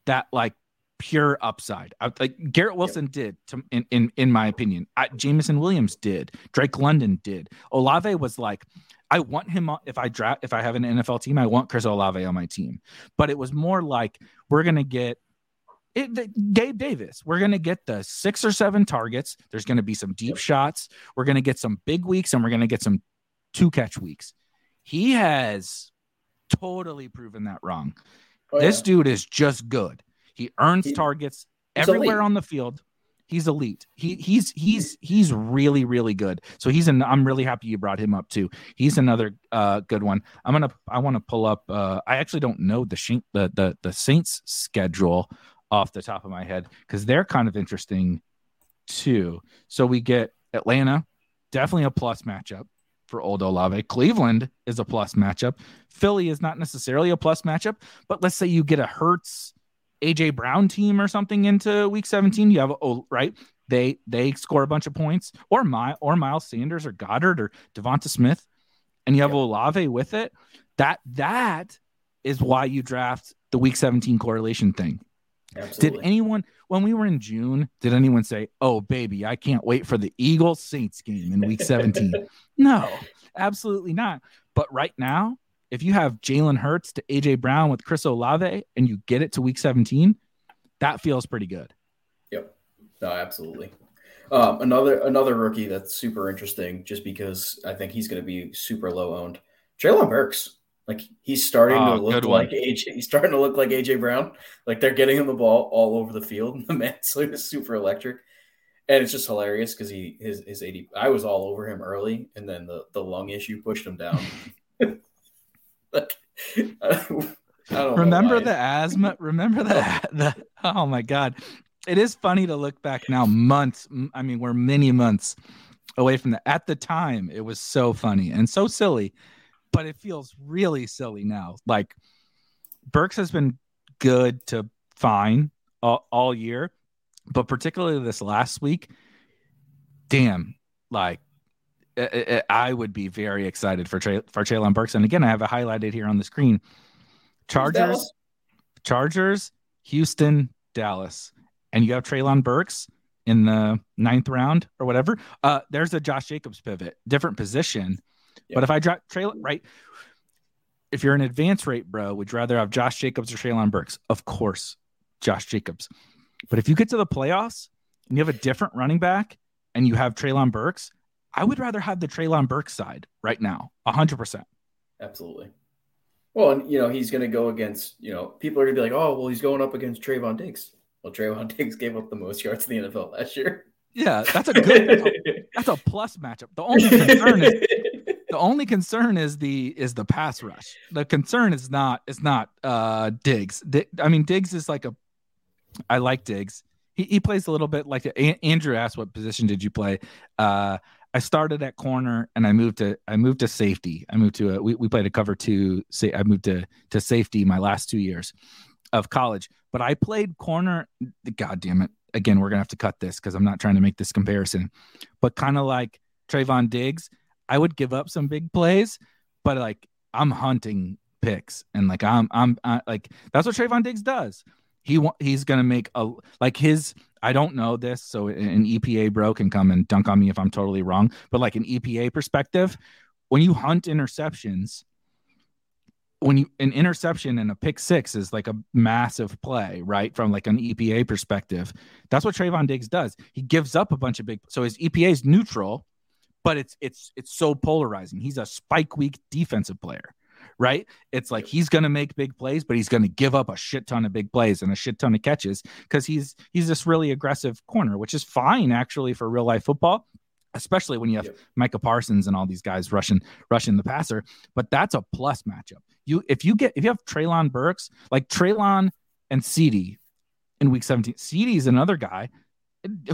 that like pure upside. I, like Garrett Wilson yep. did, to, in, in in my opinion. I, Jameson Williams did. Drake London did. Olave was like, I want him if I draft if I have an NFL team, I want Chris Olave on my team. But it was more like we're gonna get it, the, Gabe Davis. We're gonna get the six or seven targets. There's gonna be some deep shots. We're gonna get some big weeks, and we're gonna get some two catch weeks. He has totally proven that wrong. Oh, this yeah. dude is just good. He earns he, targets everywhere elite. on the field. He's elite. He he's he's he's really really good. So he's an. I'm really happy you brought him up too. He's another uh, good one. I'm gonna. I want to pull up. Uh, I actually don't know the the the the Saints schedule off the top of my head because they're kind of interesting too. So we get Atlanta, definitely a plus matchup for old Olave. Cleveland is a plus matchup. Philly is not necessarily a plus matchup, but let's say you get a Hurts AJ Brown team or something into week 17, you have oh right. They they score a bunch of points, or my or Miles Sanders or Goddard or Devonta Smith, and you have yep. Olave with it. That that is why you draft the week 17 correlation thing. Absolutely. Did anyone when we were in June, did anyone say, Oh baby, I can't wait for the Eagles Saints game in week 17? no, absolutely not. But right now, if you have Jalen Hurts to AJ Brown with Chris Olave and you get it to week 17, that feels pretty good. Yep. No, absolutely. Um, another another rookie that's super interesting just because I think he's going to be super low owned. Treylon Burks, like he's starting Oh, to ah, look like AJ. He's starting to look like AJ Brown. Like they're getting him the ball all over the field. The man's like super electric, and it's just hilarious because he his his eighty. I was all over him early, and then the the lung issue pushed him down. like, I don't remember why. the asthma remember the, the oh my god it is funny to look back now months I mean we're many months away from that at the time it was so funny and so silly but it feels really silly now like burks has been good to fine all, all year but particularly this last week damn like I, I I would be very excited for Tra- for Treylon Burks, and again, I have it highlighted here on the screen. Chargers, Chargers, Houston, Dallas, and you have Treylon Burks in the ninth round or whatever. Uh, there's a Josh Jacobs pivot, different position. Yeah. But if I drop Treylon, right? If you're an advance rate, bro, would you rather have Josh Jacobs or Treylon Burks? Of course, Josh Jacobs. But if you get to the playoffs and you have a different running back and you have Treylon Burks, I would rather have the Treylon Burks side right now, 100%. Absolutely. Well, and you know, he's going to go against, you know, people are going to be like, oh, well, he's going up against Trevon Diggs. Well, Trevon Diggs gave up the most yards in the NFL last year. Yeah, that's a good, that's a, that's a plus matchup. The only concern is the only concern is the is the pass rush. The concern is not is not uh Diggs. Di- I mean Diggs is like a I like Diggs. He he plays a little bit like a, Andrew asked what position did you play? Uh I started at corner and I moved to I moved to safety. I moved to a we, we played a cover two say I moved to to safety my last 2 years of college. But I played corner god damn it. Again, we're to have to cut this cuz I'm not trying to make this comparison. But kind of like Trevon Diggs, I would give up some big plays, but like I'm hunting picks and like I'm I'm I, like that's what Trevon Diggs does. He he's gonna make a like his. I don't know this, so an EPA bro can come and dunk on me if I'm totally wrong. But like an EPA perspective, when you hunt interceptions, when you an interception and a pick six is like a massive play, right? From like an EPA perspective, that's what Trevon Diggs does. He gives up a bunch of big. So his EPA is neutral, but it's it's it's so polarizing. He's a spike week defensive player, right? It's like he's going to make big plays, but he's going to give up a shit ton of big plays and a shit ton of catches because he's he's this really aggressive corner, which is fine actually for real life football, especially when you have Yep. Micah Parsons and all these guys rushing rushing the passer. But that's a plus matchup. You if you get if you have Treylon Burks like Treylon and CeeDee in week 17, CeeDee is another guy.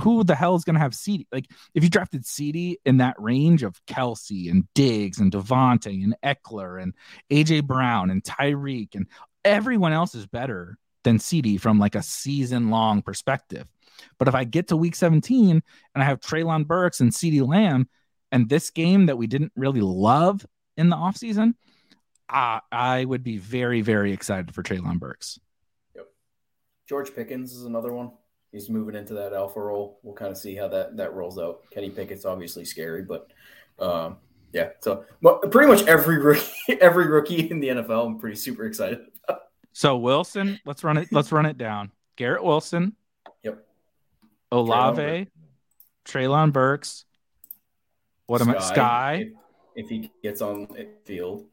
Who the hell is going to have CeeDee? Like if you drafted CeeDee in that range of Kelce and Diggs and DeVonta and Ekeler and AJ Brown and Tyreek and everyone else is better than CeeDee from like a season long perspective. But if I get to week 17 and I have Treylon Burks and CeeDee Lamb and this game that we didn't really love in the offseason, I, I would be very, very excited for Treylon Burks. Yep. George Pickens is another one. He's moving into that alpha role. We'll kind of see how that that rolls out. Kenny Pickett's obviously scary, but um, yeah. So but pretty much every rookie, every rookie in the NFL, I'm pretty super excited about. So Wilson, let's run it. Let's run it down. Garrett Wilson, Yep. Olave, Treylon Burks. What am I? Skyy. If, if he gets on field,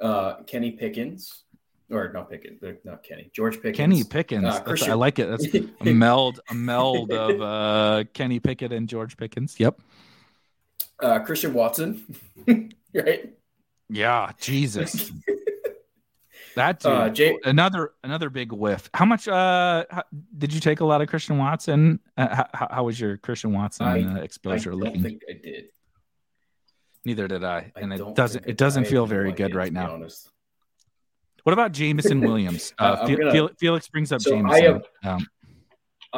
uh, Kenny Pickens, or not Pickens, not Kenny, George Pickens. Kenny Pickens. Uh, I like it. That's a meld, a meld of uh, Kenny Pickett and George Pickens. Yep. uh, Christian Watson, right? Yeah. Jesus. That dude, Uh, Jay- another another big whiff. How much uh how, did you take a lot of Christian Watson? Uh, how, how was your Christian Watson I- uh, I exposure don't looking? think I did. Neither did I, I and don't it doesn't it doesn't feel very good right now. honest. What about Jameson Williams? Uh, Fe- gonna- Fel- Felix brings up So I have- um,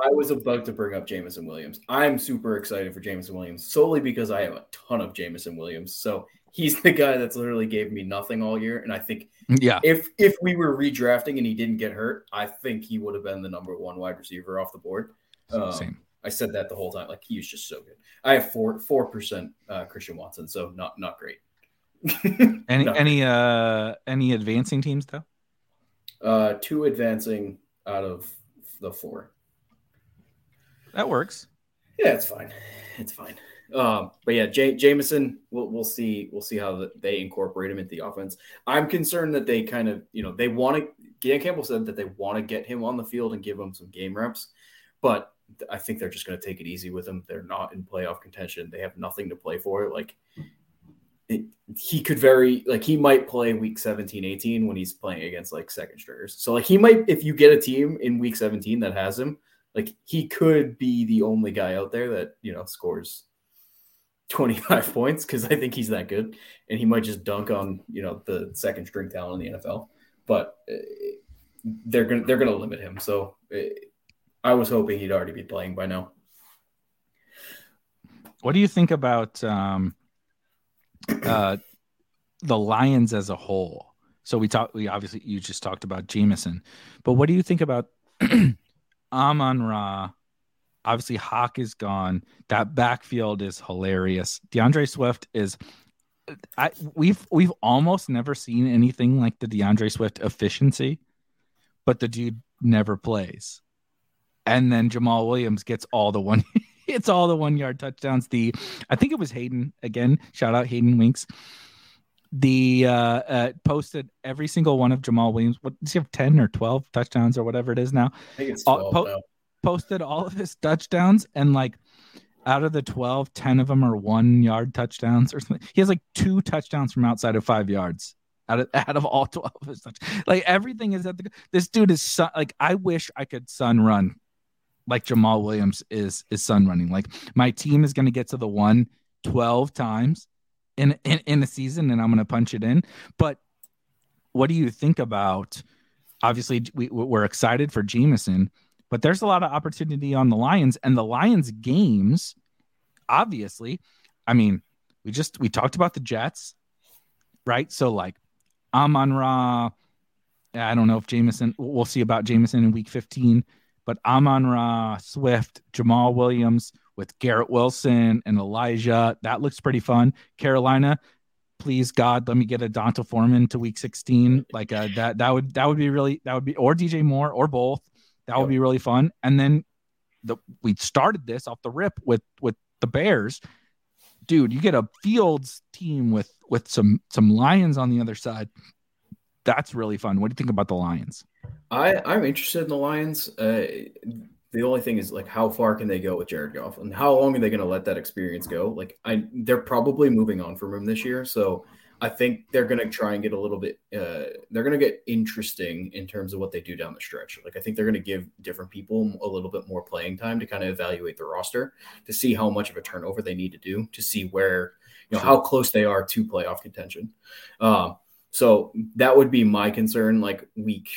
I was about to bring up Jameson Williams. I'm super excited for Jameson Williams solely because I have a ton of Jameson Williams. So he's the guy that's literally gave me nothing all year. And I think yeah, if if we were redrafting and he didn't get hurt, I think he would have been the number one wide receiver off the board. Um, same. I said that the whole time. Like he was just so good. I have four four percent uh, Christian Watson, so not not great. Any Not any uh any advancing teams though? uh, two advancing out of the four. That works. Yeah, it's fine. It's fine. Um, but yeah, J- Jameson, we'll, we'll see. We'll see how the, they incorporate him into the offense. I'm concerned that they kind of, you know, they want to. Dan Campbell said that they want to get him on the field and give him some game reps, but I think they're just going to take it easy with him. They're not in playoff contention. They have nothing to play for. Like he could very like he might play week 17 18 when he's playing against like second stringers. So like he might if you get a team in week 17 that has him like he could be the only guy out there that you know scores 25 points because i think he's that good. And he might just dunk on you know the second string talent in the nfl but uh, they're gonna they're gonna limit him. So uh, i was hoping he'd already be playing by now. What do you think about um uh, the Lions as a whole. So we talked. We obviously you just talked about Jameson, but what do you think about Amon Ra? Obviously, Hawk is gone. That backfield is hilarious. D'Andre Swift is. I we've we've almost never seen anything like the D'Andre Swift efficiency, but the dude never plays. And then Jamaal Williams gets all the one it's all the one yard touchdowns. The I think it was Hayden again. Shout out Hayden Winks. The uh, uh, posted every single one of Jamaal Williams. What does he have? Ten or twelve touchdowns or whatever it is now. I think it's 12 po- posted all of his touchdowns and like out of the 12 10 of them are one yard touchdowns or something he has like two touchdowns from outside of five yards out of out of all 12 of his touchdowns. like everything is at the this dude is su- like i wish i could sun run like Jamaal Williams is is sun running. Like my team is going to get to the one 12 times in, in in a season, and I'm going to punch it in. But what do you think about? Obviously, we, we're excited for Jameson, but there's a lot of opportunity on the Lions, and the Lions games. Obviously, I mean, we just we talked about the Jets, right? So like Amon Ra. I don't know if Jameson. We'll see about Jameson in Week 15 but Amon Ra, Swift, Jamaal Williams with Garrett Wilson and Elijah. That looks pretty fun. Carolina, please God, let me get a D'Onta Foreman to week 16. Like uh, that, that would that would be really that would be or DJ Moore or both. That would be really fun. And then the we started this off the rip with with the Bears. Dude, you get a Fields team with with some some Lions on the other side. That's really fun. What do you think about the Lions? I I'm interested in the Lions. Uh, the only thing is like how far can they go with Jared Goff and how long are they going to let that experience go? Like I they're probably moving on from him this year, so I think they're going to try and get a little bit. Uh, they're going to get interesting in terms of what they do down the stretch. Like I think they're going to give different people a little bit more playing time to kind of evaluate the roster to see how much of a turnover they need to do to see where you know how close they are to playoff contention. Um, so that would be my concern. Like week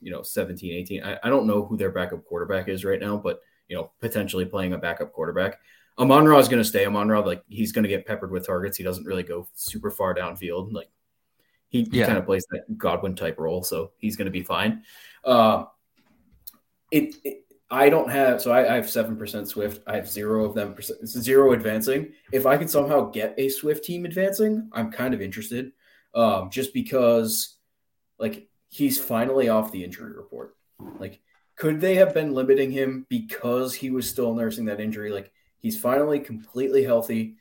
you know 17 18 I, I don't know who their backup quarterback is right now but you know potentially playing a backup quarterback Amon Ra is going to stay Amon Ra like he's going to get peppered with targets he doesn't really go super far downfield like he, yeah. kind of plays that Godwin type role so he's going to be fine uh, it, it I don't have so I, I have seven percent Swift. I have zero of them percent zero advancing. If I can somehow get a Swift team advancing, I'm kind of interested. Um, just because like he's finally off the injury report. Like, could they have been limiting him because he was still nursing that injury? Like, he's finally completely healthy.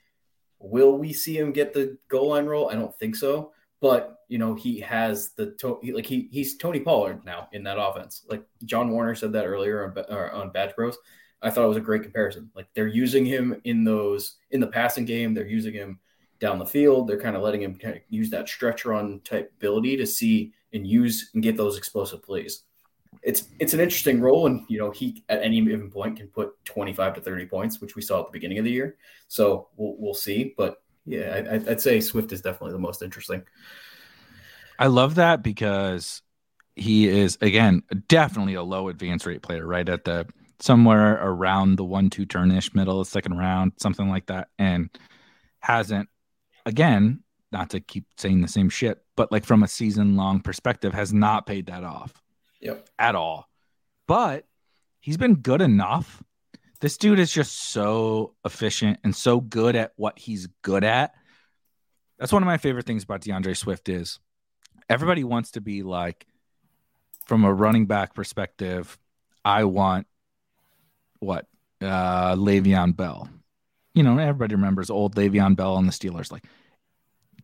Will we see him get the goal line role? I don't think so. But you know, he has the to- like he he's Tony Pollard now in that offense. Like John Warner said that earlier on uh, on Badge Bros. I thought it was a great comparison. Like they're using him in those in the passing game. They're using him down the field. They're kind of letting him kind of use that stretch run type ability to see and use and get those explosive plays. It's it's an interesting role, and you know he at any given point can put 25 to 30 points, which we saw at the beginning of the year. So we'll we'll see, but yeah, I, I'd say Swift is definitely the most interesting. I love that because he is again definitely a low advance rate player, right at the somewhere around the one two turnish middle of second round, something like that, and hasn't again not to keep saying the same shit, but like from a season long perspective, has not paid that off. Yep. At all. But he's been good enough. This dude is just so efficient and so good at what he's good at. That's one of my favorite things about D'Andre Swift is everybody wants to be like from a running back perspective, I want what? Uh Le'Veon Bell. you know, everybody remembers old Le'Veon Bell on the Steelers. Like,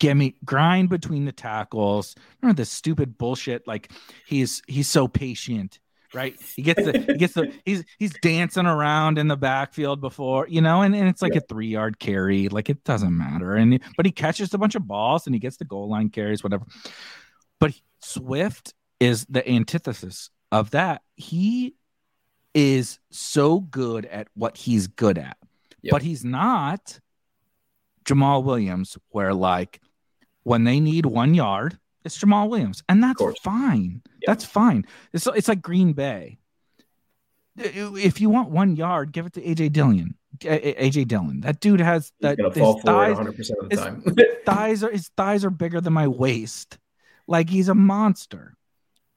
get me grind between the tackles. Remember this stupid bullshit? Like, he's he's so patient, right? He gets the he gets the he's he's dancing around in the backfield before, you know, and, and it's like yeah. a three yard carry. Like it doesn't matter. And but he catches a bunch of balls and he gets the goal line carries, whatever. But Swift is the antithesis of that. He is so good at what he's good at Yep. But he's not Jamaal Williams, where like when they need one yard, it's Jamaal Williams, and that's fine. Yep. That's fine. It's it's like Green Bay. If you want one yard, give it to AJ Dillon. AJ Dillon. That dude has that. His thighs, 100% of the time. his thighs are his thighs are bigger than my waist. Like he's a monster.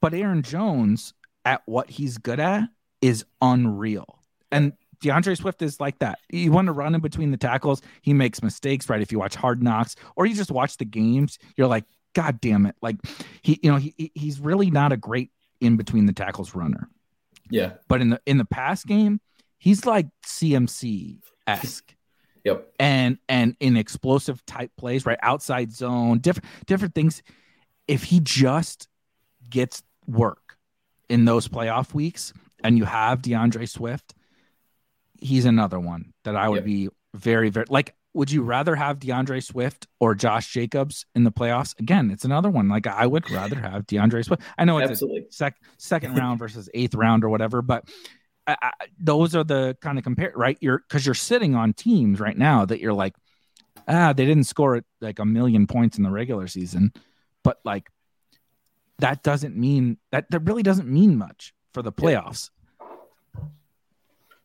But Aaron Jones at what he's good at is unreal. And D'Andre Swift is like that. You want to run in between the tackles. He makes mistakes, right? If you watch Hard Knocks or you just watch the games, you're like, God damn it. Like he, you know, he he's really not a great in between the tackles runner. Yeah. But in the in the pass game, he's like CMC esque. Yep. And and in explosive type plays, right? Outside zone, different different things. If he just gets work in those playoff weeks and you have D'Andre Swift, he's another one that I would yep. be very, very like. Would you rather have D'Andre Swift or Josh Jacobs in the playoffs? Again, it's another one. Like I would rather have D'Andre Swift. I know it's Absolutely. a sec- second round versus eighth round or whatever, but I, I, those are the kind of compare right. You're because you're sitting on teams right now that you're like, ah, they didn't score like a million points in the regular season, but like that doesn't mean that that really doesn't mean much for the playoffs.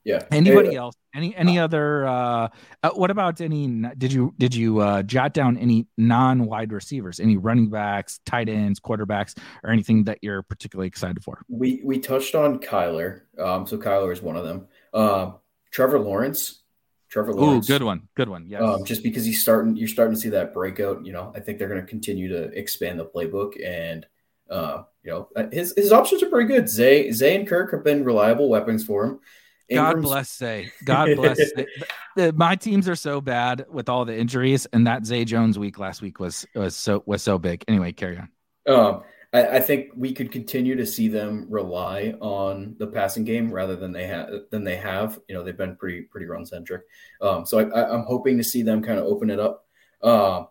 Yeah. Anybody else? Any any uh, other? Uh, uh, what about any? Did you did you uh, jot down any non wide receivers? Any running backs, tight ends, quarterbacks, or anything that you're particularly excited for? We we touched on Kyler. Um, so Kyler is one of them. Um, Trevor Lawrence. Trevor Lawrence. Ooh, good one. Good one. Yeah. Um, just because he's starting, you're starting to see that breakout. You know, I think they're going to continue to expand the playbook, and uh, you know, uh, his his options are pretty good. Zay Zay and Kirk have been reliable weapons for him. God bless Zay. God bless. Zay. My teams are so bad with all the injuries, and that Zay Jones week last week was was so was so big. Anyway, carry on. Um, I, I, think we could continue to see them rely on the passing game rather than they have than they have. You know, they've been pretty pretty run centric. Um, so I, am hoping to see them kind of open it up. Uh,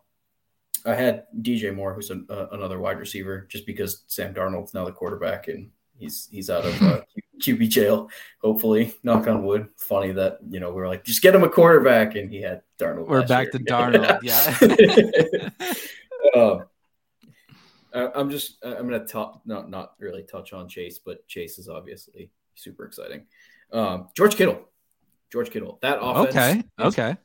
I had DJ Moore, who's a, uh, another wide receiver, just because Sam Darnold's now the quarterback, and he's he's out of uh, QB jail. Hopefully, knock on wood. Funny that you know we are like, just get him a quarterback, and he had Darnold. We're back year. to Darnold. yeah. um, I'm just I'm gonna talk not not really touch on Chase, but Chase is obviously super exciting. Um, George Kittle, George Kittle, that offense. Okay. Okay.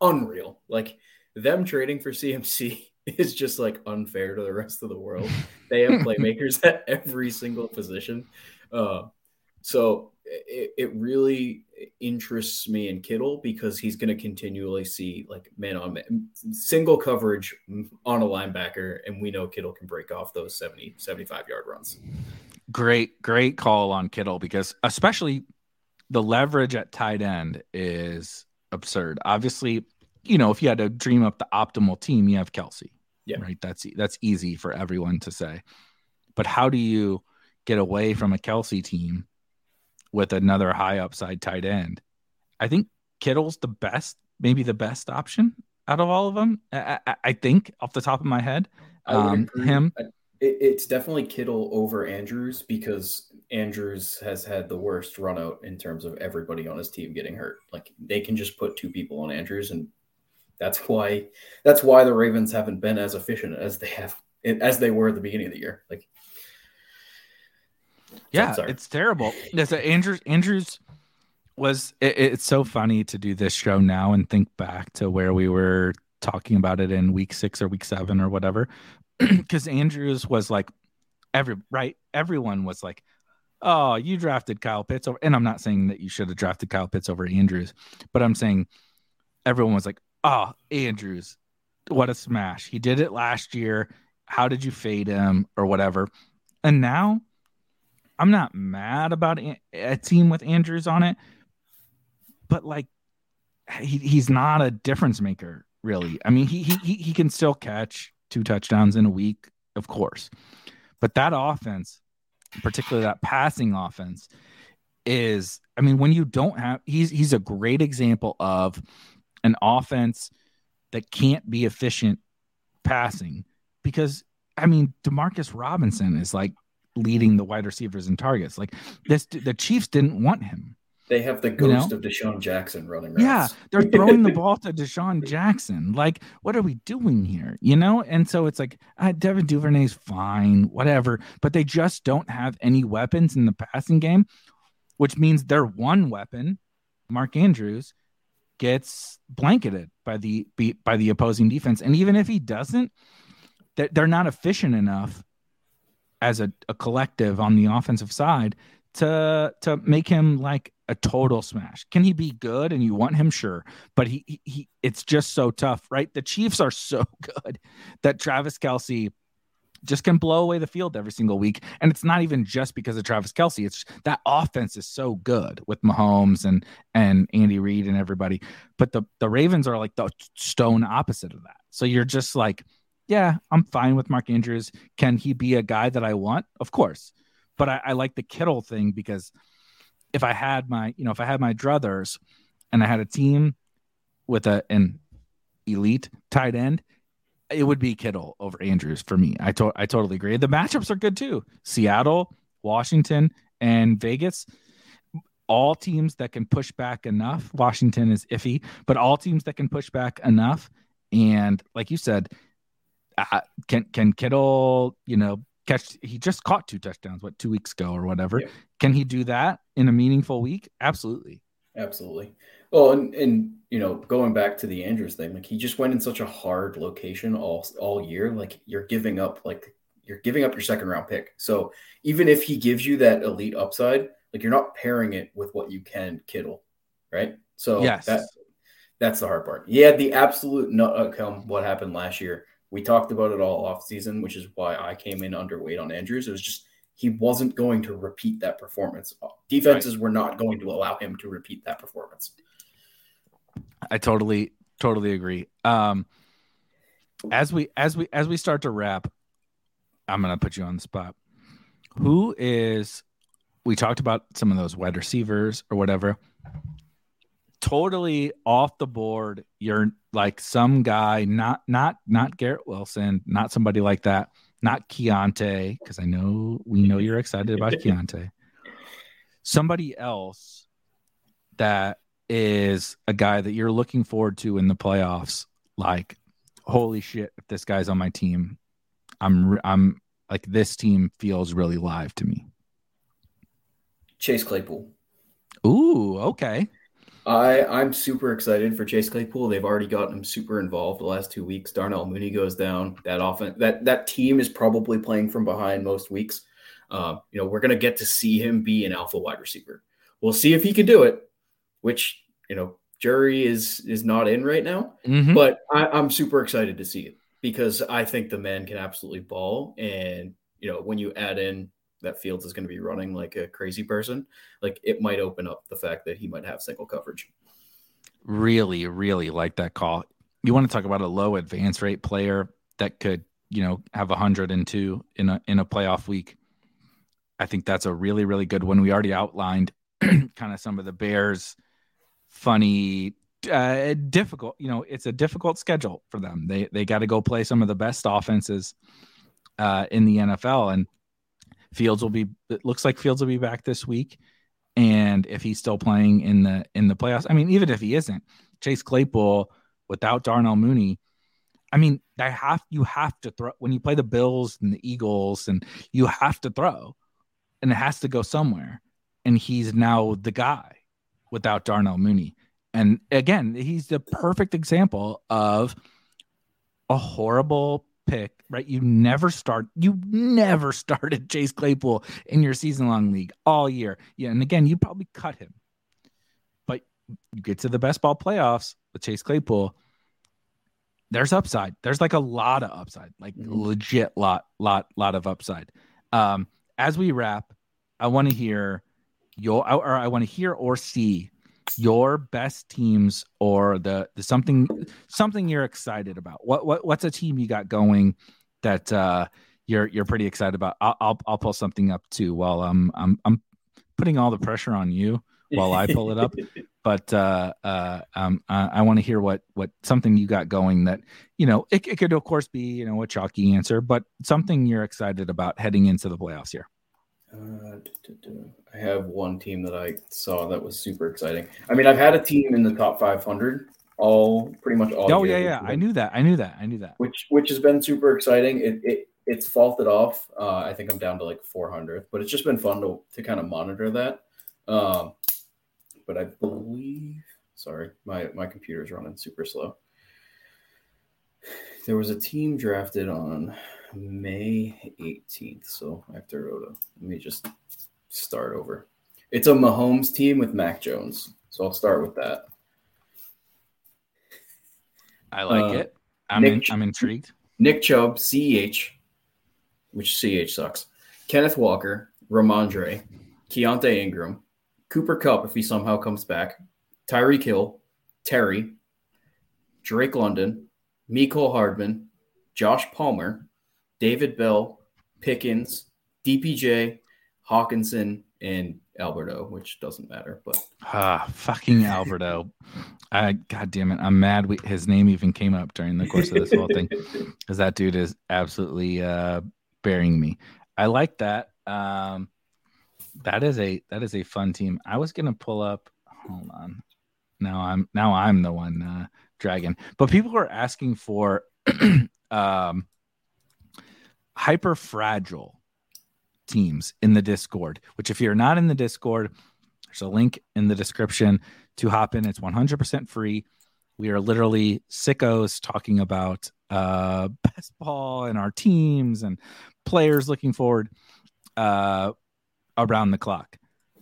Unreal. Like them trading for CMC is just like unfair to the rest of the world. They have playmakers at every single position. Uh, so it, it really interests me in Kittle because he's going to continually see like man on man, single coverage on a linebacker. And we know Kittle can break off those 70, 75 yard runs. Great, great call on Kittle because especially the leverage at tight end is absurd. Obviously, you know, if you had to dream up the optimal team, you have Kelce. Yeah. Right. That's that's easy for everyone to say. But how do you get away from a Kelce team with another high upside tight end? I think Kittle's the best, maybe the best option out of all of them. I, I, I think off the top of my head, um, him. it's definitely Kittle over Andrews because Andrews has had the worst run out in terms of everybody on his team getting hurt. Like they can just put two people on Andrews and that's why that's why the Ravens haven't been as efficient as they have as they were at the beginning of the year. Like, yeah, it's terrible. Yes, Andrews Andrews was. It, it's so funny to do this show now and think back to where we were talking about it in week six or week seven or whatever, because Andrews was like every right. Everyone was like, "Oh, you drafted Kyle Pitts over," and I'm not saying that you should have drafted Kyle Pitts over Andrews, but I'm saying everyone was like, oh, Andrews, what a smash. He did it last year. How did you fade him or whatever? And now I'm not mad about a team with Andrews on it, but like he, he's not a difference maker, really. I mean, he, he he can still catch two touchdowns in a week, of course, but that offense, particularly that passing offense, is. I mean, when you don't have, he's he's a great example of an offense that can't be efficient passing because I mean, Demarcus Robinson is like leading the wide receivers and targets. Like this, the Chiefs didn't want him. They have the ghost you know? of DeSean Jackson running. Routes. Yeah, they're throwing the ball to DeSean Jackson. Like, what are we doing here? You know? And so it's like, uh, Devin Duvernay's fine, whatever, but they just don't have any weapons in the passing game, which means their one weapon, Mark Andrews, gets blanketed by the by the opposing defense. And even if he doesn't, they're not efficient enough as a, a collective on the offensive side to to make him like a total smash. Can he be good and you want him sure, but he, he, he it's just so tough, right? The Chiefs are so good that Travis Kelce just can blow away the field every single week. And it's not even just because of Travis Kelce. It's that offense is so good with Mahomes and and Andy Reid and everybody. But the the Ravens are like the stone opposite of that. So you're just like, yeah, I'm fine with Mark Andrews. Can he be a guy that I want? Of course. But I, I like the Kittle thing because if I had my, you know, if I had my druthers and I had a team with a an elite tight end, it would be Kittle over Andrews for me. I to- I totally agree. The matchups are good too. Seattle, Washington, and Vegas. All teams that can push back enough. Washington is iffy, but all teams that can push back enough. And like you said, uh, can can Kittle, you know, catch? He just caught two touchdowns, what two weeks ago or whatever. Yeah. Can he do that in a meaningful week? Absolutely. Absolutely. Well, and, and you know, going back to the Andrews thing, like he just went in such a hard location all all year. Like you're giving up, like you're giving up your second round pick. So even if he gives you that elite upside, like you're not pairing it with what you can Kittle, right? So yes. that that's the hard part. He had the absolute nut outcome what happened last year we talked about it all off season, which is why I came in underweight on Andrews. It was just he wasn't going to repeat that performance. Defenses right. were not going to allow him to repeat that performance. I totally totally agree. Um as we as we as we start to wrap, I'm gonna put you on the spot. Who is we talked about some of those wide receivers or whatever totally off the board. You're like some guy, not not not Garrett Wilson, not somebody like that, not Keaontay, because I know we know you're excited about Keaontay. Somebody else that is a guy that you're looking forward to in the playoffs. Like, holy shit, if this guy's on my team, I'm I'm like this team feels really live to me. Chase Claypool. Ooh, okay. I I'm super excited for Chase Claypool. They've already gotten him super involved the last two weeks. Darnell Mooney goes down. That often that that team is probably playing from behind most weeks. Uh, you know, we're gonna get to see him be an alpha wide receiver. We'll see if he can do it. Which you know, jury is is not in right now. Mm-hmm. But I, I'm super excited to see it because I think the man can absolutely ball. And you know, when you add in that Fields is going to be running like a crazy person, like it might open up the fact that he might have single coverage. Really, really like that call. You want to talk about a low advance rate player that could, you know, have 102 in a in a playoff week. I think that's a really, really good one. We already outlined kind of some of the Bears funny uh, difficult, you know, it's a difficult schedule for them. They they got to go play some of the best offenses uh, in the NFL and Fields will be. It looks like Fields will be back this week, and if he's still playing in the in the playoffs, I mean, even if he isn't, Chase Claypool without Darnell Mooney, I mean, I have you have to throw when you play the Bills and the Eagles, and you have to throw, and it has to go somewhere. And he's now the guy without Darnell Mooney. And again, he's the perfect example of a horrible pick, right? You never start, you never started Chase Claypool in your season long league all year. Yeah. And again, you probably cut him, but you get to the best ball playoffs with Chase Claypool. There's upside. There's like a lot of upside, like mm-hmm. legit lot, lot, lot of upside. Um, as we wrap, I want to hear your, or I want to hear or see your best teams or the, the something something you're excited about. What what what's a team you got going that uh, you're you're pretty excited about? I'll, I'll I'll pull something up too while I'm I'm I'm putting all the pressure on you while I pull it up. But uh, uh, um, I, I want to hear what what something you got going that you know it, it could of course be you know a chalky answer, but something you're excited about heading into the playoffs here. Uh, I have one team that I saw that was super exciting. I mean, I've had a team in the top 500 all pretty much all. Oh yeah, yeah. I knew that. I knew that. I knew that. Which which has been super exciting. It, it it's faulted off. Uh, I think I'm down to like 400, but it's just been fun to to kind of monitor that. Um, but I believe, sorry, my my computer's running super slow. There was a team drafted on May 18th, so I have to go to. Let me just start over. It's a Mahomes team with Mac Jones, so I'll start with that. I like uh, it. I'm Nick, in, I'm intrigued. Nick Chubb, CEH, which CH sucks. Kenneth Walker, Rhamondre, Keaontay Ingram, Cooper Kupp, if he somehow comes back, Tyree Hill, Terry, Drake London, Mecole Hardman, Josh Palmer, David Bell, Pickens, DPJ, Hockenson, and Alberto, which doesn't matter, but ah, fucking Alberto. I god damn it, I'm mad. We, his name even came up during the course of this whole thing because that dude is absolutely uh, burying me. I like that. Um, that is a that is a fun team. I was gonna pull up. Hold on. Now I'm now I'm the one uh, dragon. But people are asking for um, hyper fragile teams in the Discord. Which, if you're not in the Discord, there's a link in the description to hop in. It's 100% free. We are literally sickos talking about uh, best ball and our teams and players looking forward. Uh, around the clock.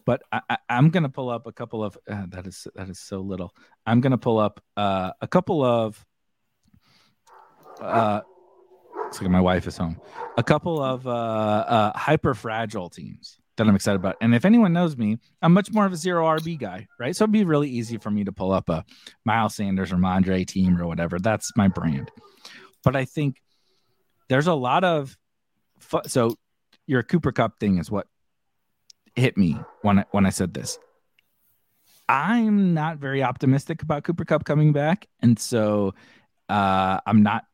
But I am going to pull up a couple of uh, that is that is so little. I'm going to pull up uh, a couple of. Uh, like my wife is home. A couple of uh, uh, hyper fragile teams that I'm excited about. And if anyone knows me, I'm much more of a zero RB guy, right? So it'd be really easy for me to pull up a Miles Sanders or Mondre team or whatever. That's my brand. But I think there's a lot of fu- so your Cooper Kupp thing is what hit me when I, when I said this. I'm not very optimistic about Cooper Kupp coming back, and so uh, I'm not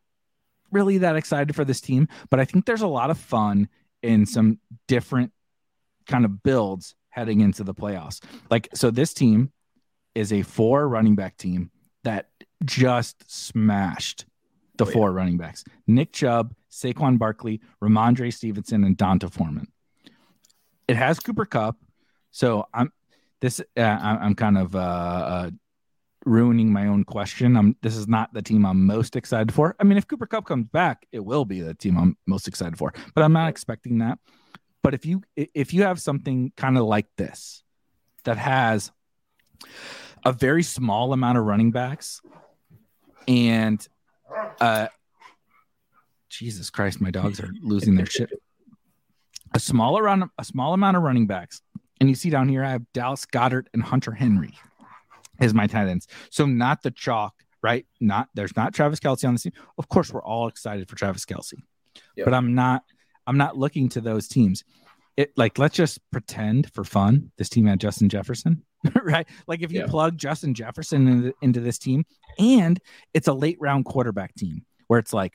really that excited for this team. But I think there's a lot of fun in some different kind of builds heading into the playoffs. Like, so this team is a four running back team that just smashed the oh, four yeah. running backs: Nick Chubb, Saquon Barkley, Rhamondre Stevenson, and D'Onta Foreman it has Cooper Kupp. so I'm this uh, I'm kind of uh, uh, ruining my own question. I'm this is not the team I'm most excited for. I mean, if Cooper Kupp comes back, it will be the team I'm most excited for, but I'm not expecting that. But if you if you have something kind of like this that has a very small amount of running backs and uh Jesus Christ, my dogs are losing their shit a smaller run, a small amount of running backs. And you see down here, I have Dallas Goedert and Hunter Henry as my tight ends. So not the chalk, right? Not there's not Travis Kelce on the team. Of course, we're all excited for Travis Kelce, yep. but I'm not. I'm not looking to those teams. It like let's just pretend for fun this team had Justin Jefferson, right? Like if you yep. plug Justin Jefferson into, into this team, and it's a late round quarterback team where it's like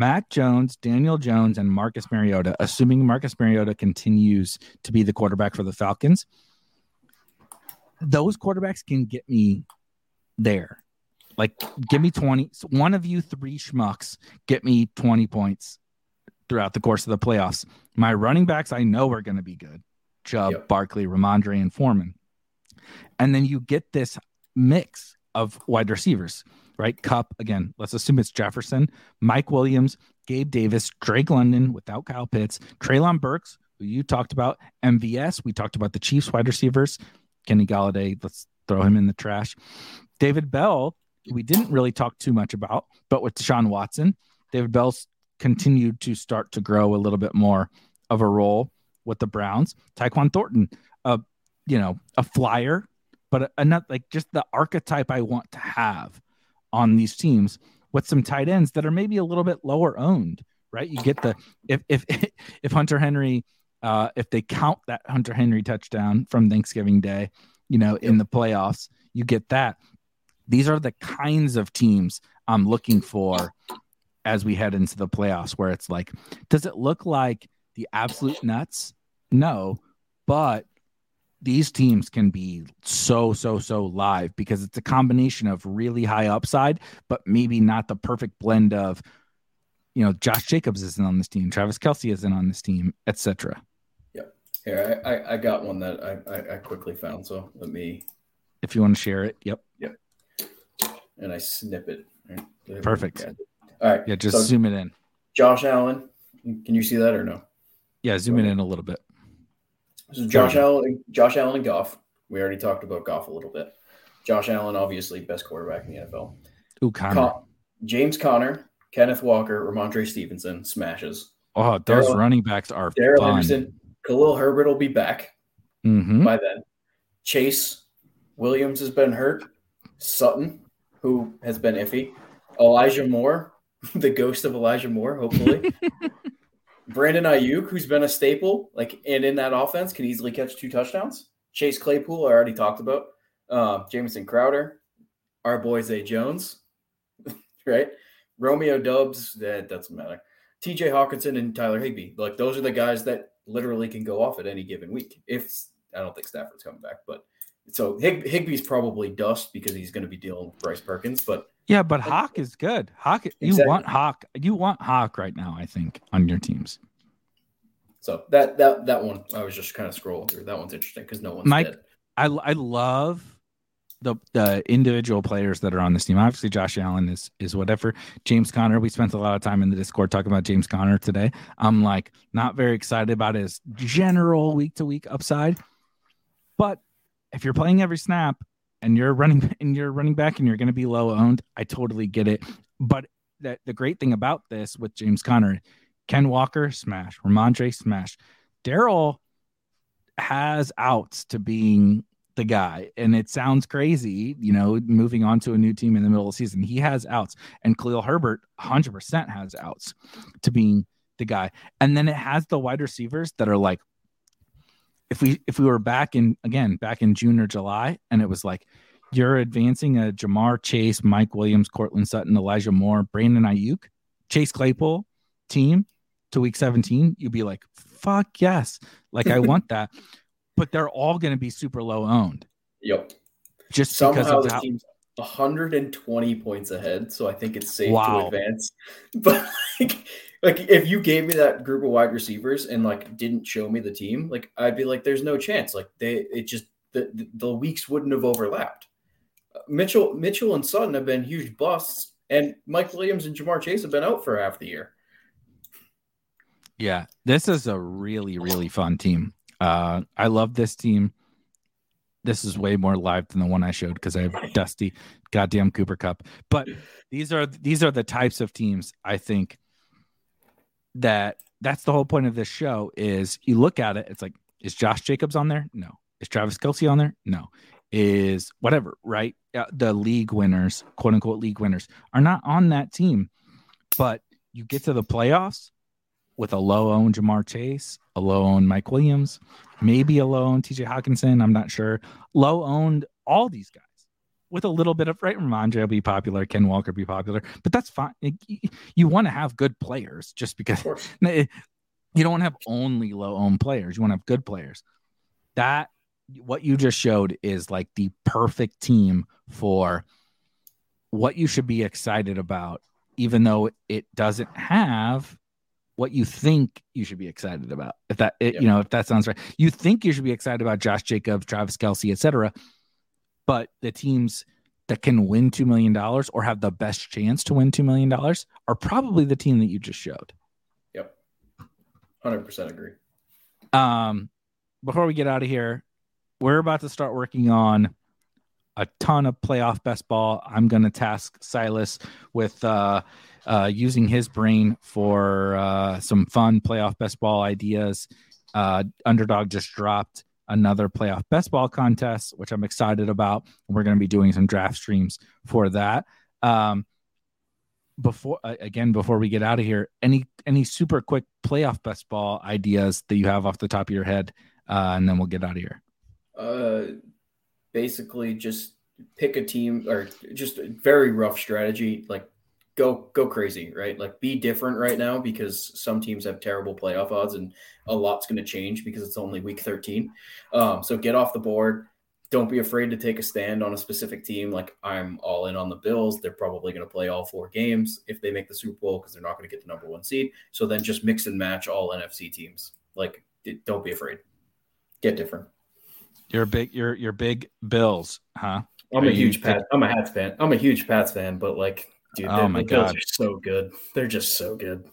Mac Jones, Daniel Jones, and Marcus Mariota, assuming Marcus Mariota continues to be the quarterback for the Falcons, those quarterbacks can get me there. Like, give me 20. One of you three schmucks get me 20 points throughout the course of the playoffs. My running backs, I know are going to be good Chubb, yep. Barkley, Rhamondre, and Foreman. And then you get this mix of wide receivers right? Kupp, again. Let's assume it's Jefferson, Mike Williams, Gabe Davis, Drake London without Kyle Pitts, Treylon Burks, who you talked about, MVS. We talked about the Chiefs wide receivers, Kenny Golladay, Let's throw him in the trash. David Bell, we didn't really talk too much about, but with Deshaun Watson, David Bell's continued to start to grow a little bit more of a role with the Browns. Tyquan Thornton, a you know, a flyer but another like just the archetype I want to have on these teams with some tight ends that are maybe a little bit lower owned, right? You get the if if if Hunter Henry, uh, if they count that Hunter Henry touchdown from Thanksgiving Day, you know, in the playoffs, you get that. These are the kinds of teams I'm looking for as we head into the playoffs, where it's like, does it look like the absolute nuts? No, but these teams can be so so so live because it's a combination of really high upside but maybe not the perfect blend of you know josh jacobs isn't on this team travis Kelce isn't on this team etc here I, I got one that I, I, I quickly found so let me if you want to share it yep. Yep. And i snip it. Perfect. all right yeah just so zoom it in. Josh allen can you see that or no? Yeah zoom it in a little bit. So Josh Allen, Josh Allen and Goff. We already talked about Goff a little bit. Josh Allen, obviously best quarterback in the NFL. Ooh, Conner. Con- James Conner, Kenneth Walker, Rhamondre Stevenson smashes. Oh, those Darrell, running backs are Henderson, Khalil Herbert will be back mm-hmm. by then. Chase Williams has been hurt. Sutton, who has been iffy. Elijah Moore, the ghost of Elijah Moore, hopefully. Brandon Aiyuk, who's been a staple, like and in that offense, can easily catch two touchdowns. Chase Claypool, I already talked about. Uh, Jamison Crowder, our boy Zay Jones, right? Romeo Doubs, that doesn't matter. TJ Hockenson and Tyler Higbee, like those are the guys that literally can go off at any given week. If I don't think Stafford's coming back, but so Hig, Higbee's probably dust because he's going to be dealing with Bryce Perkins. But yeah, but Hawk is good. Hawk, you exactly. want Hawk. You want Hawk right now. I think on your teams. So that that that one, I was just kind of scrolling through. That one's interesting because no one's Mike. Dead. I I love the the individual players that are on this team. Obviously, Josh Allen is is whatever. James Conner, we spent a lot of time in the Discord talking about James Conner today. I'm like not very excited about his general week to week upside, but if you're playing every snap and you're running and you're running back and you're going to be low owned, I totally get it. But that the great thing about this with James Conner, Ken Walker smash, Rhamondre smash, Darrell has outs to being the guy. And it sounds crazy, you know, moving on to a new team in the middle of the season. He has outs. And Khalil Herbert 100% has outs to being the guy. And then it has the wide receivers that are like if we if we were back in again back in June or July, and it was like you're advancing a Ja'Marr Chase, Mike Williams, Courtland Sutton, Elijah Moore, Brandon Aiyuk, Chase Claypool team to week 17, you'd be like, fuck yes. Like I want that. But they're all going to be super low owned. Yep. Just somehow the how- team's 120 points ahead. So I think it's safe wow. to advance. But like like if you gave me that group of wide receivers and like didn't show me the team, like I'd be like, there's no chance. Like they, it just the the, the weeks wouldn't have overlapped. Mitchell, Mitchell, and Sutton have been huge busts, and Mike Williams and Ja'Marr Chase have been out for half the year. Yeah, this is a really really fun team. Uh, I love this team. This is way more live than the one I showed because I have Dusty, goddamn Cooper Kupp. But these are these are the types of teams I think that that's the whole point of this show is you look at it, it's like, is Josh Jacobs on there? No. Is Travis Kelce on there? No. Is whatever, right? Uh, the league winners, quote unquote league winners, are not on that team. But you get to the playoffs with a low owned Ja'Marr Chase, a low owned Mike Williams, maybe a low owned TJ Hockenson. I'm not sure. Low owned all these guys with a little bit of right. Rhamondre will be popular, Ken Walker be popular, but that's fine. You want to have good players just because you don't want to have only low owned players. You want to have good players. That what you just showed is like the perfect team for what you should be excited about, even though it doesn't have what you think you should be excited about. If that, it, you know, if that sounds right, you think you should be excited about Josh Jacobs, Travis Kelce, etc but the teams that can win $2 million or have the best chance to win $2 million are probably the team that you just showed. Yep. 100% agree. Um, before we get out of here, we're about to start working on a ton of playoff best ball. I'm going to task Silas with uh, uh, using his brain for uh, some fun playoff best ball ideas. Uh, Underdog just dropped another playoff best ball contest, which I'm excited about. We're going to be doing some draft streams for that. Um, before again, before we get out of here, any any super quick playoff best ball ideas that you have off the top of your head, uh, and then we'll get out of here. Uh, basically, just pick a team or just a very rough strategy. Like go go crazy, right? Like be different right now because some teams have terrible playoff odds and a lot's going to change because it's only week 13. Um, so get off the board. Don't be afraid to take a stand on a specific team. Like I'm all in on the Bills. They're probably going to play all four games if they make the Super Bowl because they're not going to get the number one seed. So then just mix and match all NFC teams. Like don't be afraid. Get different. You're big. You're you're big Bills, huh? I'm Are a huge Pat. I'm a Hats fan. I'm a huge Pats fan, but like Dude, oh my God. are so good. They're just so good.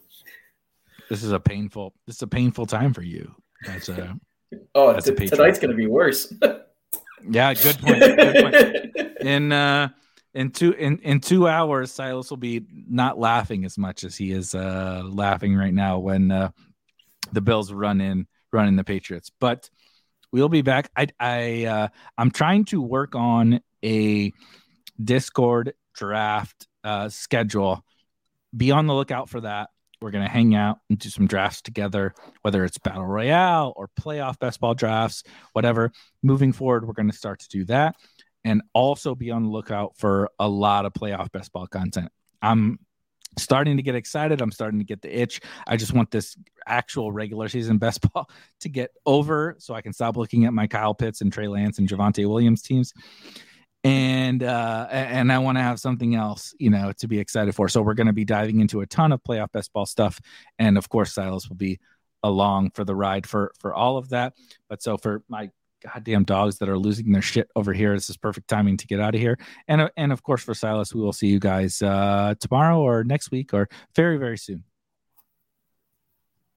This is a painful. This is a painful time for you. That's a. oh, that's t- a tonight's going to be worse. yeah, good point. Good point. In uh, in two in in two hours, Silas will be not laughing as much as he is uh laughing right now when uh the Bills run in run in the Patriots. But we'll be back. I I uh, I'm trying to work on a Discord draft uh, schedule. Be on the lookout for that. We're going to hang out and do some drafts together, whether it's battle royale or playoff best ball drafts, whatever. Moving forward, we're going to start to do that and also be on the lookout for a lot of playoff best ball content. I'm starting to get excited. I'm starting to get the itch. I just want this actual regular season best ball to get over so I can stop looking at my Kyle Pitts and Trey Lance and Javonte Williams teams and uh, and I want to have something else, you know, to be excited for. So we're going to be diving into a ton of playoff best ball stuff, and of course, Silas will be along for the ride for for all of that. But so for my goddamn dogs that are losing their shit over here, this is perfect timing to get out of here. And uh, and of course, for Silas, we will see you guys uh, tomorrow or next week or very very soon.